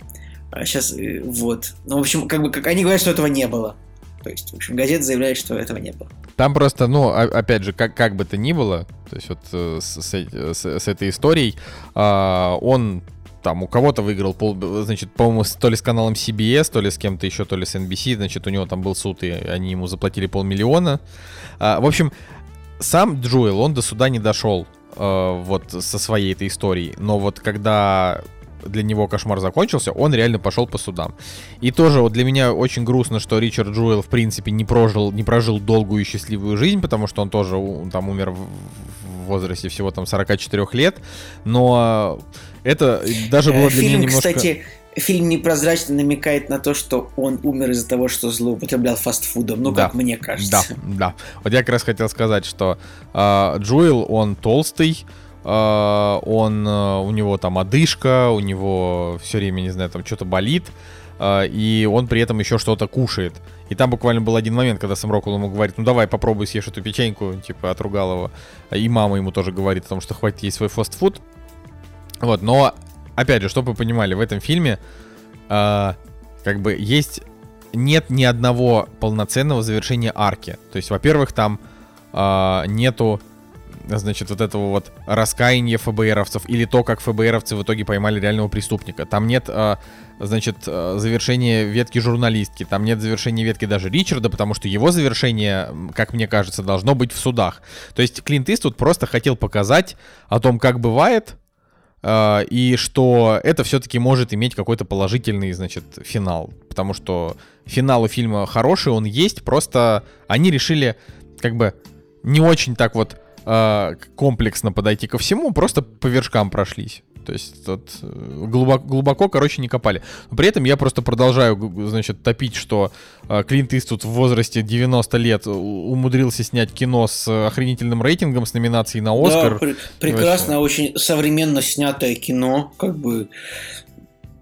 Сейчас, вот. Ну, в общем, как бы, как они говорят, что этого не было. То есть, в общем, газета заявляет, что этого не было. Там просто, ну, опять же, как, как бы то ни было, то есть вот с, с, с, с этой историей, он там у кого-то выиграл, пол, значит, по-моему, то ли с каналом CBS, то ли с кем-то еще, то ли с NBC, значит, у него там был суд, и они ему заплатили полмиллиона. А, в общем, сам Джуэл, он до суда не дошел а, вот со своей этой историей, но вот когда для него кошмар закончился, он реально пошел по судам. И тоже вот для меня очень грустно, что Ричард Джуэл, в принципе, не прожил, не прожил долгую и счастливую жизнь, потому что он тоже там умер в возрасте всего там 44 лет, но это даже было для Фильм, меня немножко... кстати, фильм непрозрачно намекает на то, что он умер из-за того, что злоупотреблял фастфудом, ну, да, как мне кажется. Да, да. Вот я как раз хотел сказать, что э, Джоэл, он толстый, э, он, э, у него там одышка, у него все время, не знаю, там что-то болит, э, и он при этом еще что-то кушает. И там буквально был один момент, когда Сэм Роквелл ему говорит, ну давай попробуй съешь эту печеньку, типа отругал его. И мама ему тоже говорит о том, что хватит есть свой фастфуд. Вот, но, опять же, чтобы вы понимали, в этом фильме э, как бы есть... Нет ни одного полноценного завершения арки. То есть, во-первых, там э, нету значит, вот этого вот раскаяния ФБРовцев или то, как ФБРовцы в итоге поймали реального преступника. Там нет, э, значит, э, завершения ветки журналистки, там нет завершения ветки даже Ричарда, потому что его завершение, как мне кажется, должно быть в судах. То есть Клинт Иствуд просто хотел показать о том, как бывает, и что это все-таки может иметь какой-то положительный, значит, финал. Потому что финал у фильма хороший, он есть, просто они решили как бы не очень так вот э, комплексно подойти ко всему, просто по вершкам прошлись. То есть тут э, глубоко, глубоко, короче, не копали. Но при этом я просто продолжаю, значит, топить, что э, Клинт Иствуд в возрасте 90 лет умудрился снять кино с охренительным рейтингом, с номинацией на Оскар. Да, пр- прекрасно, очень современно снятое кино, как бы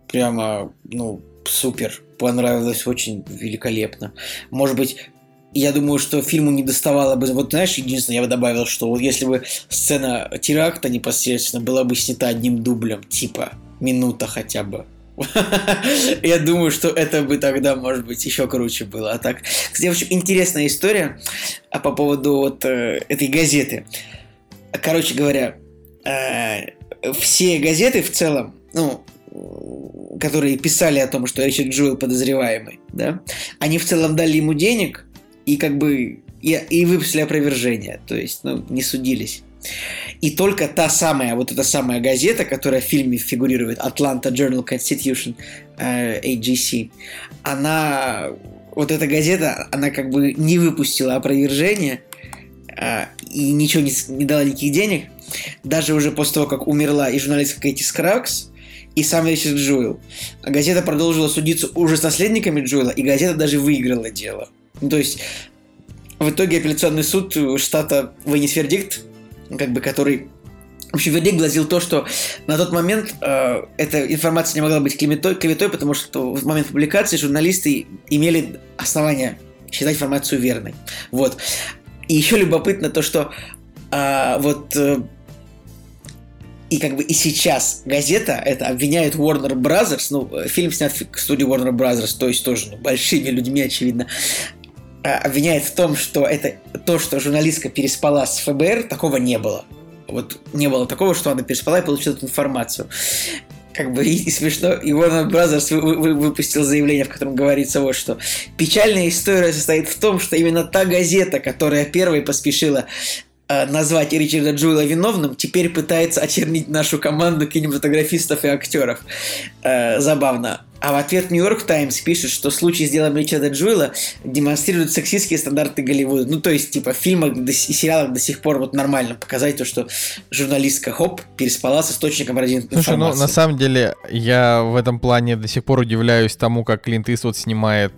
прямо, ну, супер. Понравилось очень великолепно. Может быть, я думаю, что фильму не доставало бы... Вот знаешь, единственное, я бы добавил, что вот если бы сцена теракта непосредственно была бы снята одним дублем, типа минута хотя бы, я думаю, что это бы тогда, может быть, еще круче было. А так, кстати, в общем, интересная история а по поводу вот э, этой газеты. Короче говоря, э, все газеты в целом, ну, которые писали о том, что Ричард Джуэл подозреваемый, да, они в целом дали ему денег, и как бы и, и выпустили опровержение, то есть, ну, не судились. И только та самая, вот эта самая газета, которая в фильме фигурирует, Atlanta Journal Constitution, э, AGC, она, вот эта газета, она как бы не выпустила опровержение э, и ничего не, не дала никаких денег. Даже уже после того, как умерла и журналистка Кэти Скракс, и сам Ричард Джуэл. Газета продолжила судиться уже с наследниками Джуэла, и газета даже выиграла дело. Ну, то есть, в итоге апелляционный суд штата вынес вердикт, как бы, который в общем, вердикт гласил то, что на тот момент э, эта информация не могла быть клеветой, клеветой, потому что в момент публикации журналисты имели основания считать информацию верной. Вот. И еще любопытно то, что э, вот э, и как бы и сейчас газета это обвиняет Warner Brothers, ну, фильм снят в студии Warner Brothers, то есть тоже ну, большими людьми, очевидно, обвиняет в том, что это то, что журналистка переспала с ФБР, такого не было. Вот не было такого, что она переспала и получила эту информацию. Как бы и, и смешно, и Warner Brothers вы, вы, выпустил заявление, в котором говорится вот что. Печальная история состоит в том, что именно та газета, которая первой поспешила Э, назвать Ричарда Джуэла виновным, теперь пытается очернить нашу команду кинематографистов и актеров. Э, забавно. А в ответ Нью-Йорк Таймс пишет, что случай с делом Ричарда Джуэла демонстрирует сексистские стандарты Голливуда. Ну, то есть, типа, в фильмах и сериалах до сих пор вот нормально показать то, что журналистка Хоп переспала с источником радиоинформации. Слушай, ну, на самом деле, я в этом плане до сих пор удивляюсь тому, как Клинт Иствуд снимает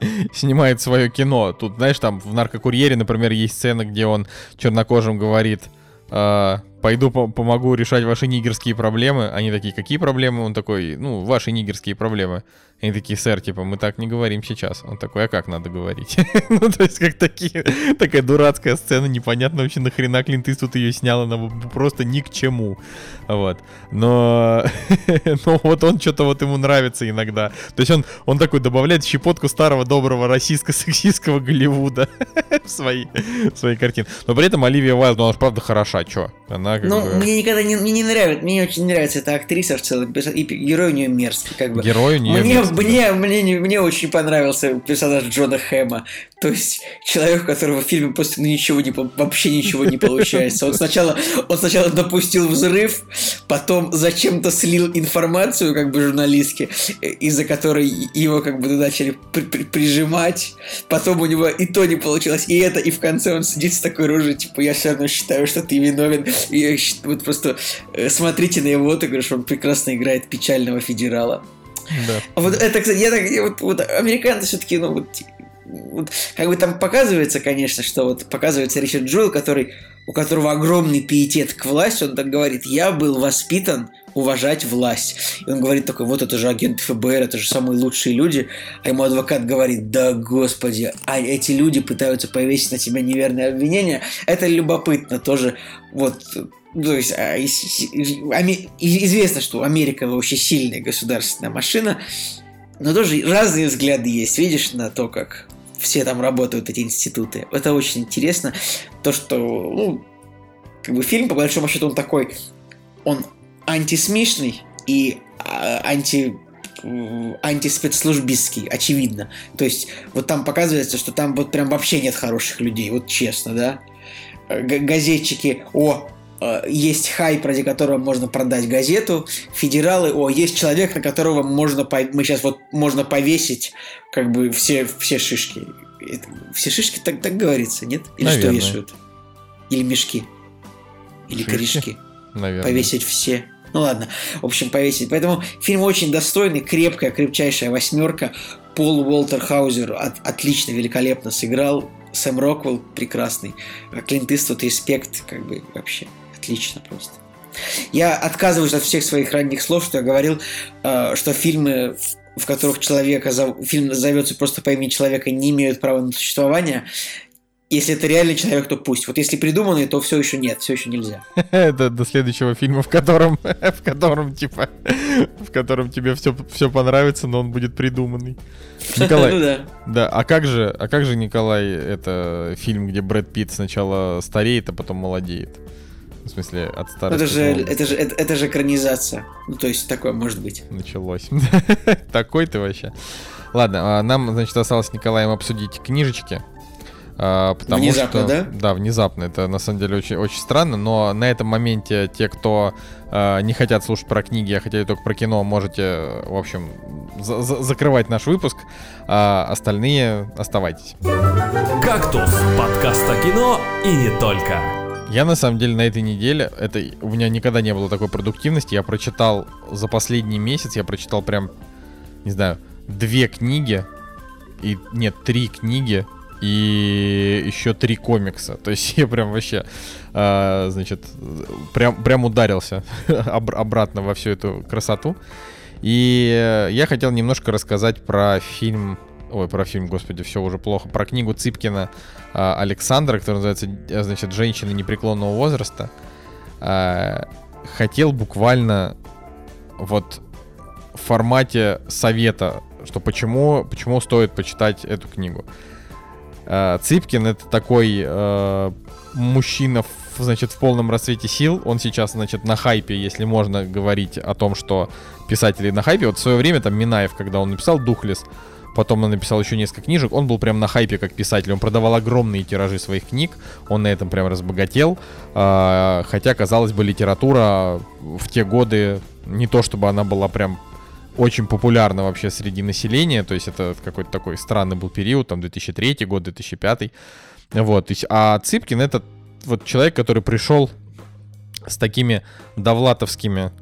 снимает свое кино. Тут, знаешь, там в «Наркокурьере», например, есть сцена, где он чернокожим говорит, э, пойду по помогу решать ваши нигерские проблемы. Они такие, какие проблемы? Он такой, ну, ваши нигерские проблемы. Они такие, сэр, типа, мы так не говорим сейчас. Он такой, а как надо говорить? ну, то есть, как такие, такая дурацкая сцена, непонятно вообще нахрена Клинт тут ее снял, она просто ни к чему. Вот. Но, но вот он что-то вот ему нравится иногда. То есть он, он такой добавляет щепотку старого доброго российско-сексистского Голливуда в свои, в свои картины. Но при этом Оливия Уайлд, ну, она же правда хороша, что? Она как Ну, бы... мне никогда не, мне не нравится, мне очень нравится эта актриса в целом, и герой у нее мерзкий, как бы. Герой у нее мне, мне, мне, мне, мне очень понравился персонаж Джона Хэма. То есть человек, у которого в фильме просто ничего не, вообще ничего не получается. Он сначала, он сначала допустил взрыв, потом зачем-то слил информацию как бы журналистке, из-за которой его как бы начали при при прижимать. Потом у него и то не получилось, и это, и в конце он сидит с такой рожей, типа, я все равно считаю, что ты виновен. И вот просто э, смотрите на его отыгрыш, он прекрасно играет печального федерала. Да. Вот это, кстати, я так, вот, вот американцы все-таки, ну, вот, вот, как бы там показывается, конечно, что вот показывается Ричард Джоэл, который, у которого огромный пиетет к власти, он так говорит, я был воспитан уважать власть. И он говорит такой, вот это же агент ФБР, это же самые лучшие люди. А ему адвокат говорит, да господи, а эти люди пытаются повесить на тебя неверные обвинения. Это любопытно тоже. Вот то есть а, известно, что Америка вообще сильная государственная машина, но тоже разные взгляды есть. Видишь на то, как все там работают, эти институты. Это очень интересно. То, что, ну, как бы фильм, по большому счету, он такой, он антисмешный и а, анти антиспецслужбистский, очевидно. То есть, вот там показывается, что там вот прям вообще нет хороших людей, вот честно, да. Г газетчики, о, есть хайп, ради которого можно продать газету, федералы, о, есть человек, на которого можно, мы сейчас вот можно повесить как бы все, все шишки. Это, все шишки так, так говорится, нет? Или Наверное. что вешают? Или мешки? Или шишки? корешки? Наверное. Повесить все. Ну ладно, в общем, повесить. Поэтому фильм очень достойный, крепкая, крепчайшая восьмерка. Пол Уолтер Хаузер от, отлично, великолепно сыграл. Сэм Роквелл прекрасный. А Клинт Иствуд, респект, как бы вообще отлично просто. Я отказываюсь от всех своих ранних слов, что я говорил, э, что фильмы, в которых человека, фильм зовется просто по имени человека, не имеют права на существование. Если это реальный человек, то пусть. Вот если придуманный, то все еще нет, все еще нельзя. Это до следующего фильма, в котором, в котором типа, в котором тебе все, все понравится, но он будет придуманный. Николай, ну, да. да. А как же, а как же Николай, это фильм, где Брэд Питт сначала стареет, а потом молодеет? В смысле, от старости. Это же, это же, это, это же экранизация. Ну, то есть, такое может быть. Началось. Такой ты вообще. Ладно, а нам, значит, осталось с Николаем обсудить книжечки. А, потому внезапно, что, да? Да, внезапно. Это на самом деле очень, очень странно, но на этом моменте те, кто э, не хотят слушать про книги, а хотят только про кино, можете, в общем, за за закрывать наш выпуск, а остальные оставайтесь. «Кактус» — подкаст о кино и не только. Я на самом деле на этой неделе, это у меня никогда не было такой продуктивности, я прочитал за последний месяц, я прочитал прям, не знаю, две книги, и нет, три книги, и еще три комикса. То есть я прям вообще, э, значит, прям, прям ударился об, обратно во всю эту красоту. И я хотел немножко рассказать про фильм ой, про фильм, господи, все уже плохо, про книгу Цыпкина Александра, которая называется, э, значит, «Женщины непреклонного возраста». Э, хотел буквально вот в формате совета, что почему, почему стоит почитать эту книгу. Цыпкин это такой э, мужчина, значит, в полном расцвете сил. Он сейчас, значит, на хайпе, если можно говорить о том, что писатели на хайпе. Вот в свое время там Минаев, когда он написал «Духлес», Потом он написал еще несколько книжек. Он был прям на хайпе как писатель. Он продавал огромные тиражи своих книг. Он на этом прям разбогател. А, хотя, казалось бы, литература в те годы не то чтобы она была прям очень популярна вообще среди населения. То есть это какой-то такой странный был период, там 2003 год, 2005. Вот. А Цыпкин это вот человек, который пришел с такими довлатовскими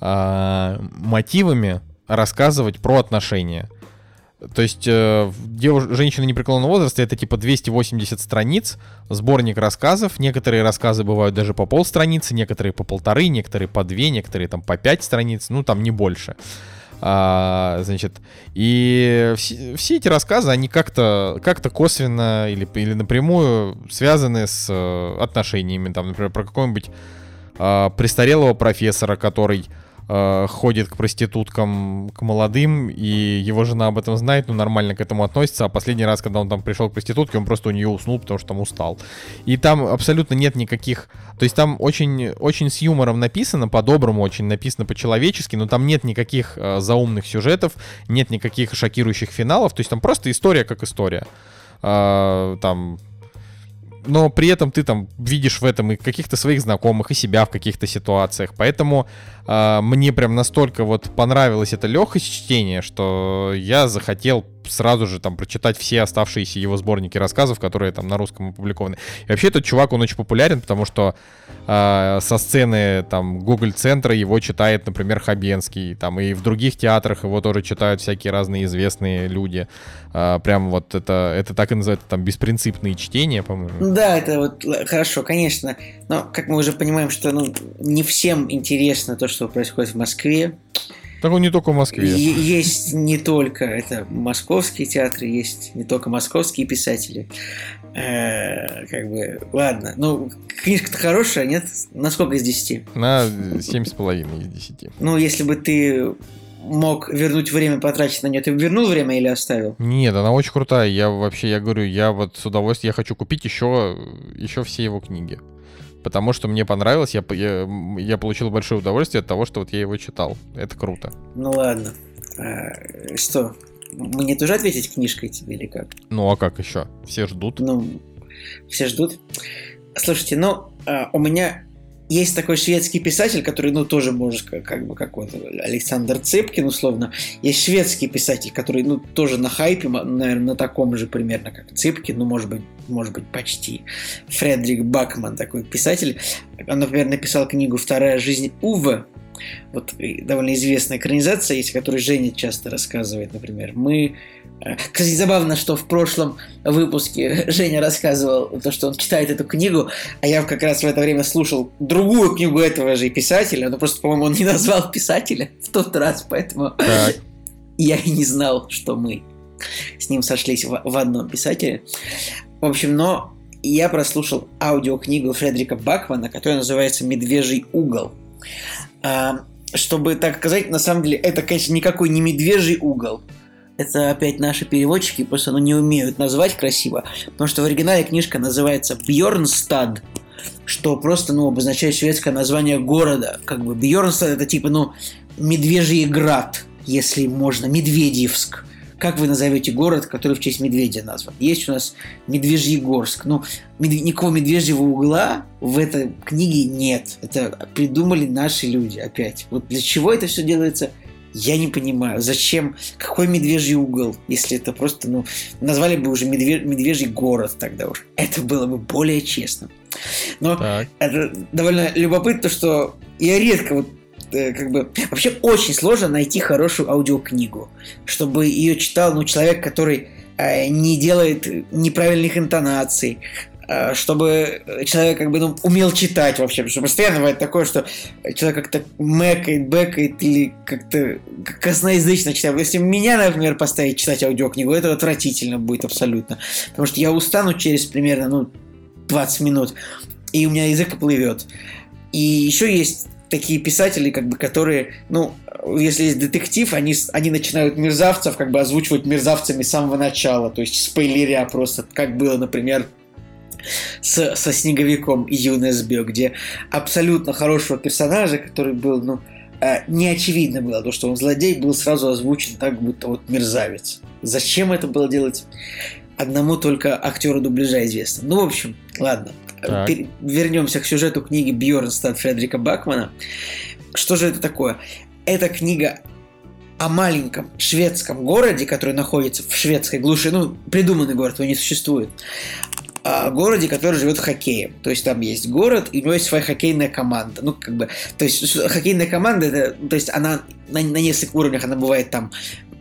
э, мотивами рассказывать про отношения. То есть э, девуш... женщины непреклонного возраста это типа 280 страниц, сборник рассказов. Некоторые рассказы бывают даже по полстраницы, некоторые по полторы, некоторые по две, некоторые там по пять страниц, ну там не больше. А, значит, и все, все эти рассказы, они как-то как косвенно или, или напрямую связаны с э, отношениями. Там, например, про какого-нибудь э, престарелого профессора, который э, ходит к проституткам, к молодым, и его жена об этом знает, ну, нормально к этому относится, а последний раз, когда он там пришел к проститутке, он просто у нее уснул, потому что там устал. И там абсолютно нет никаких... То есть там очень, очень с юмором написано, по-доброму очень написано по-человечески, но там нет никаких э, заумных сюжетов, нет никаких шокирующих финалов, то есть там просто история как история. Э, там но при этом ты там видишь в этом и каких-то своих знакомых, и себя в каких-то ситуациях. Поэтому э, мне прям настолько вот понравилось это легкость чтения, что я захотел сразу же там прочитать все оставшиеся его сборники рассказов, которые там на русском опубликованы. И вообще этот чувак, он очень популярен, потому что э, со сцены там Google центра его читает, например, Хабенский, там и в других театрах его тоже читают всякие разные известные люди. Э, прям вот это, это так и называется, там беспринципные чтения, по-моему. Да, это вот хорошо, конечно. Но как мы уже понимаем, что ну, не всем интересно то, что происходит в Москве. Так он не только в Москве. Есть не только это московские театры, есть не только московские писатели. Э, как бы, ладно. Ну, книжка-то хорошая, нет? На сколько из 10? На 7,5 из 10. Ну, если бы ты мог вернуть время, потратить на нее, ты вернул время или оставил? Нет, она очень крутая. Я вообще, я говорю, я вот с удовольствием, я хочу купить еще, еще все его книги потому что мне понравилось, я, я, я получил большое удовольствие от того, что вот я его читал. Это круто. Ну ладно. А, что, мне тоже ответить книжкой тебе или как? Ну а как еще? Все ждут. Ну, все ждут. Слушайте, ну, а, у меня есть такой шведский писатель, который, ну, тоже может, как, как бы, как вот Александр Цепкин, условно. Есть шведский писатель, который, ну, тоже на хайпе, наверное, на таком же примерно, как Цепкин, ну, может быть, может быть, почти. Фредерик Бакман, такой писатель. Он, например, написал книгу «Вторая жизнь Уве», вот довольно известная экранизация есть, о которой Женя часто рассказывает, например. Мы э, кстати, забавно, что в прошлом выпуске Женя рассказывал то, что он читает эту книгу, а я как раз в это время слушал другую книгу этого же писателя, но просто, по-моему, он не назвал писателя в тот раз, поэтому так. я и не знал, что мы с ним сошлись в, в одном писателе. В общем, но я прослушал аудиокнигу Фредерика Бакмана, которая называется «Медвежий угол». А, чтобы так сказать, на самом деле, это, конечно, никакой не медвежий угол. Это опять наши переводчики, просто ну, не умеют назвать красиво. Потому что в оригинале книжка называется Бьорнстад, что просто, ну, обозначает шведское название города. Как бы Бьорнстад это типа, ну, Медвежий град, если можно, Медведевск. Как вы назовете город, который в честь медведя назван? Есть у нас Медвежьегорск. Ну, мед... никакого медвежьего угла в этой книге нет. Это придумали наши люди опять. Вот для чего это все делается, я не понимаю. Зачем? Какой медвежий угол? Если это просто, ну, назвали бы уже медве... медвежий город тогда уж. Это было бы более честно. Но так. это довольно любопытно, что я редко вот как бы вообще очень сложно найти хорошую аудиокнигу, чтобы ее читал ну человек, который э, не делает неправильных интонаций, э, чтобы человек как бы ну, умел читать вообще, потому что постоянно бывает такое, что человек как-то мэкает, бэкает или как-то косноязычно читает. Если меня, например, поставить читать аудиокнигу, это отвратительно будет абсолютно, потому что я устану через примерно ну 20 минут, и у меня язык оплывет. И еще есть такие писатели, как бы, которые, ну, если есть детектив, они, они начинают мерзавцев как бы озвучивать мерзавцами с самого начала, то есть спойлеря просто, как было, например, с, со Снеговиком и ЮНСБ, где абсолютно хорошего персонажа, который был, ну, э, не очевидно было, то, что он злодей, был сразу озвучен так, будто вот мерзавец. Зачем это было делать? Одному только актеру дубляжа известно. Ну, в общем, ладно вернемся к сюжету книги Бьорнстад Фредерика Бакмана. Что же это такое? Это книга о маленьком шведском городе, который находится в шведской глуши, ну, придуманный город, его не существует, о городе, который живет хоккеем. То есть там есть город, и у него есть своя хоккейная команда. Ну, как бы, то есть хоккейная команда, это, то есть она на, на нескольких уровнях, она бывает там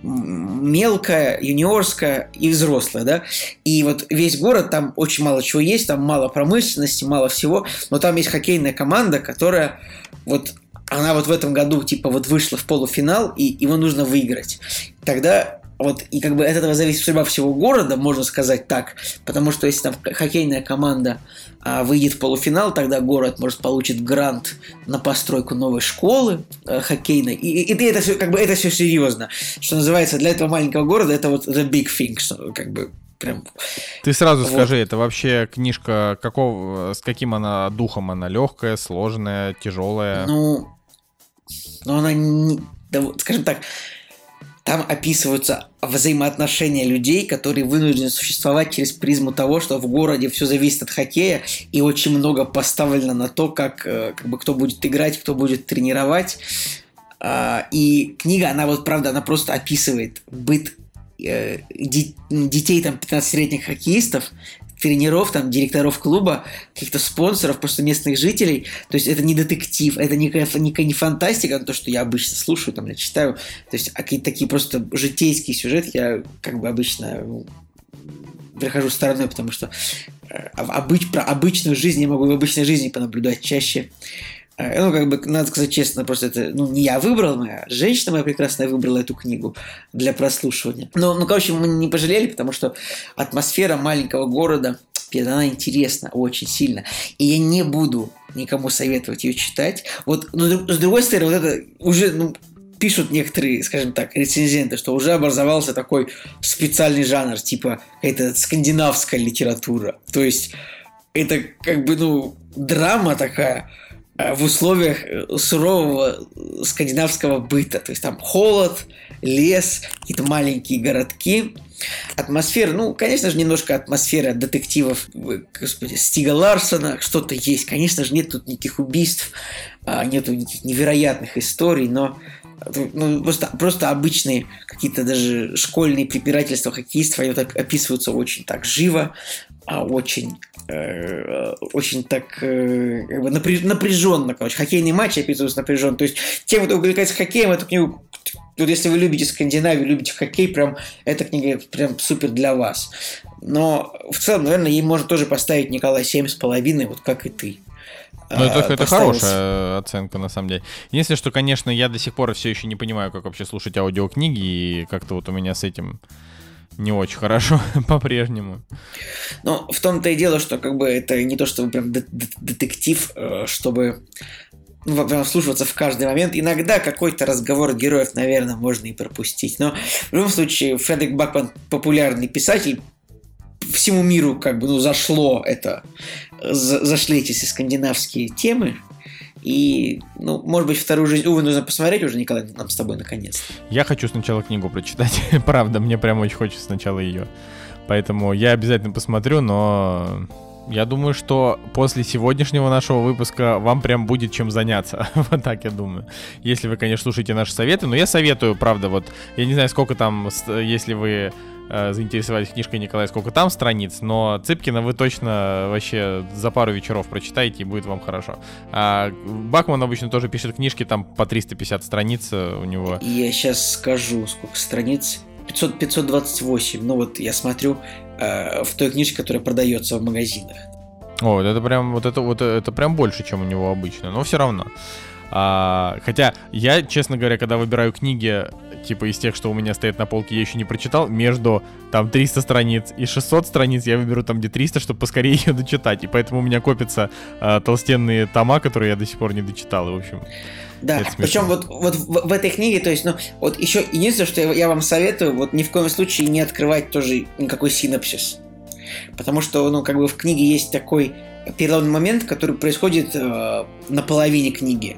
мелкая, юниорская и взрослая, да. И вот весь город, там очень мало чего есть, там мало промышленности, мало всего, но там есть хоккейная команда, которая вот она вот в этом году типа вот вышла в полуфинал, и его нужно выиграть. Тогда вот, и как бы от этого зависит судьба всего города, можно сказать так, потому что если там хоккейная команда а, выйдет в полуфинал, тогда город может получить грант на постройку новой школы а, хоккейной, и, и, и это все, как бы это все серьезно, что называется для этого маленького города это вот the big thing, что, как бы прям. Ты сразу вот. скажи, это вообще книжка какого, с каким она духом, она легкая, сложная, тяжелая? Ну, ну она не, да, скажем так, там описываются взаимоотношения людей, которые вынуждены существовать через призму того, что в городе все зависит от хоккея, и очень много поставлено на то, как, э, как бы кто будет играть, кто будет тренировать. А, и книга, она вот, правда, она просто описывает быт э, детей там 15-летних хоккеистов, тренеров, там, директоров клуба, каких-то спонсоров, просто местных жителей. То есть это не детектив, это не, не, не фантастика, то, что я обычно слушаю, там, я читаю. То есть а какие-то такие просто житейские сюжеты я как бы обычно ну, прихожу стороной, потому что э, обыч, про обычную жизнь я могу в обычной жизни понаблюдать чаще. Э, ну, как бы, надо сказать честно, просто это, ну, не я выбрал, моя женщина моя прекрасная выбрала эту книгу для прослушивания. Но, ну, короче, мы не пожалели, потому что атмосфера маленького города, она интересна очень сильно. И я не буду никому советовать ее читать. Вот, но с другой стороны, вот это уже, ну, пишут некоторые, скажем так, рецензенты, что уже образовался такой специальный жанр, типа это скандинавская литература. То есть это как бы, ну, драма такая, в условиях э, сурового скандинавского быта. То есть там холод, лес, какие-то маленькие городки. Атмосфера, ну, конечно же, немножко атмосфера детективов, господи, Стига Ларсона, что-то есть. Конечно же, нет тут никаких убийств, а, нету никаких невероятных историй, но ну, просто, просто обычные какие-то даже школьные препирательства хоккеистов, они вот описываются очень так живо, а очень э, очень так э, как бы напряженно, короче, хоккейный матч описывается напряженно. То есть тем, кто увлекается хоккеем, эту книгу вот если вы любите Скандинавию, любите хоккей, прям эта книга прям супер для вас. Но в целом, наверное, ей можно тоже поставить Николай семь с половиной, вот как и ты. Ну, это, это хорошая оценка, на самом деле. Единственное, что, конечно, я до сих пор все еще не понимаю, как вообще слушать аудиокниги, и как-то вот у меня с этим не очень хорошо по-прежнему. Ну, в том-то и дело, что как бы это не то, чтобы прям детектив, э, чтобы ну, прям вслушиваться в каждый момент. Иногда какой-то разговор героев, наверное, можно и пропустить. Но в любом случае, Фредерик Бакман популярный писатель, всему миру как бы ну, зашло это, зашли эти скандинавские темы. И, ну, может быть, вторую жизнь, увы, нужно посмотреть уже, Николай, нам с тобой наконец. Я хочу сначала книгу прочитать. Правда, мне прям очень хочется сначала ее. Поэтому я обязательно посмотрю, но я думаю, что после сегодняшнего нашего выпуска вам прям будет чем заняться. вот так я думаю. Если вы, конечно, слушаете наши советы. Но я советую, правда, вот, я не знаю, сколько там, если вы э, заинтересовались книжкой Николая, сколько там страниц, но Цыпкина вы точно вообще за пару вечеров прочитаете, и будет вам хорошо. А Бакман обычно тоже пишет книжки, там по 350 страниц э, у него. Я сейчас скажу, сколько страниц. 500, 528. Ну вот я смотрю э, в той книжке, которая продается в магазинах. О, это прям вот это вот это прям больше, чем у него обычно, но все равно. А, хотя я, честно говоря, когда выбираю книги, типа из тех, что у меня стоят на полке, я еще не прочитал, между там 300 страниц и 600 страниц я выберу там где 300, чтобы поскорее ее дочитать. И поэтому у меня копятся а, толстенные тома, которые я до сих пор не дочитал. И, в общем, да, причем вот, вот в, в этой книге, то есть, ну, вот еще единственное, что я, я вам советую, вот ни в коем случае не открывать тоже никакой синапсис. Потому что, ну, как бы в книге есть такой переломный момент, который происходит э, на половине книги.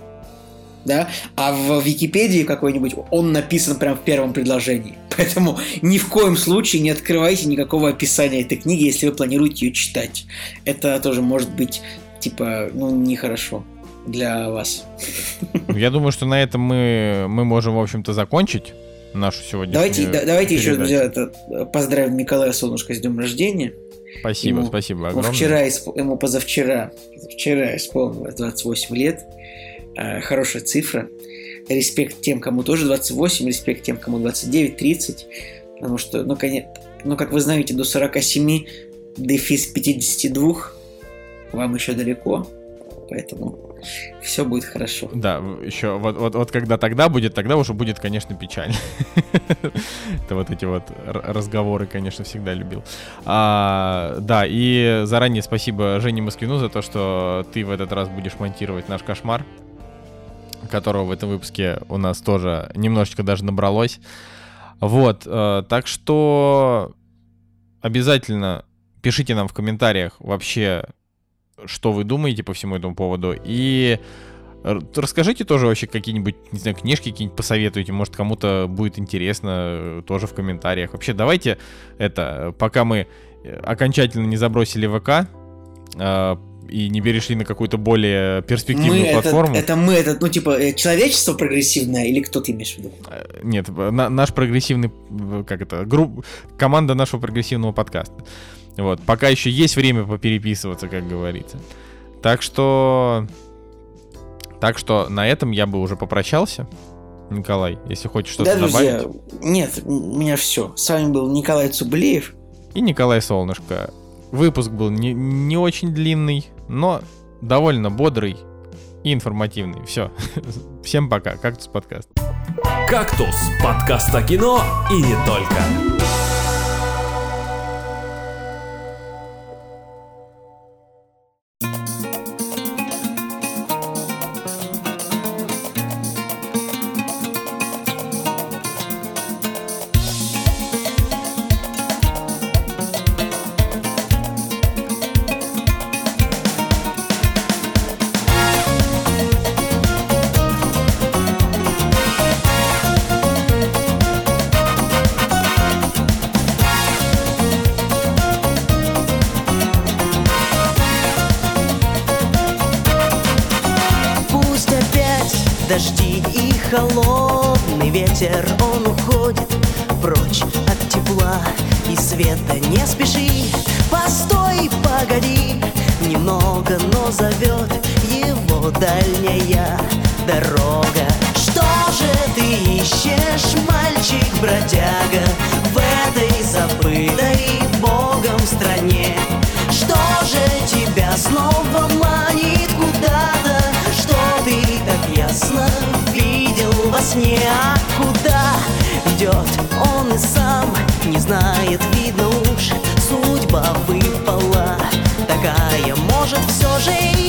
Да? А в Википедии какой-нибудь он написан прямо в первом предложении. Поэтому ни в коем случае не открывайте никакого описания этой книги, если вы планируете ее читать. Это тоже может быть, типа, ну, нехорошо для вас. Я думаю, что на этом мы, мы можем, в общем-то, закончить нашу сегодняшнюю Давайте, да, давайте еще, друзья, это, поздравим Николая Солнышко с днем рождения. Спасибо, ему, спасибо огромное. Вчера, ему позавчера, вчера исполнилось 28 лет. Э, хорошая цифра. Респект тем, кому тоже 28, респект тем, кому 29, 30. Потому что, ну, конечно, ну, как вы знаете, до 47 дефис 52 вам еще далеко. Поэтому все будет хорошо. Да, еще вот, вот, вот когда тогда будет, тогда уже будет, конечно, печально. Это вот эти вот разговоры, конечно, всегда любил. А, да, и заранее спасибо Жене Москвину за то, что ты в этот раз будешь монтировать наш кошмар, которого в этом выпуске у нас тоже немножечко даже набралось. Вот, э, так что обязательно пишите нам в комментариях вообще, что вы думаете по всему этому поводу. И расскажите тоже вообще какие-нибудь, не знаю, книжки какие-нибудь посоветуйте. Может, кому-то будет интересно э, тоже в комментариях. Вообще, давайте это, пока мы э, окончательно не забросили ВК, э, и не перешли на какую-то более перспективную мы платформу. Это, это мы, это, ну, типа, человечество прогрессивное, или кто ты имеешь в виду? Нет, на, наш прогрессивный, как это, групп, команда нашего прогрессивного подкаста. Вот, пока еще есть время попереписываться, как говорится. Так что... Так что на этом я бы уже попрощался. Николай, если хочешь что-то да, друзья, добавить. Нет, у меня все. С вами был Николай Цублеев. И Николай Солнышко. Выпуск был не, не очень длинный, но довольно бодрый и информативный. Все. Всем пока. Кактус подкаст. Кактус. Подкаст о кино и не только. И света. Не спеши, постой, погоди, немного, но зовет его дальняя дорога. Что же ты ищешь, мальчик-бродяга, в этой забытой Богом стране? Что же тебя снова манит куда-то, что ты так ясно видел во сне? А куда идет он и сам не знает, видно такая. Может, все же и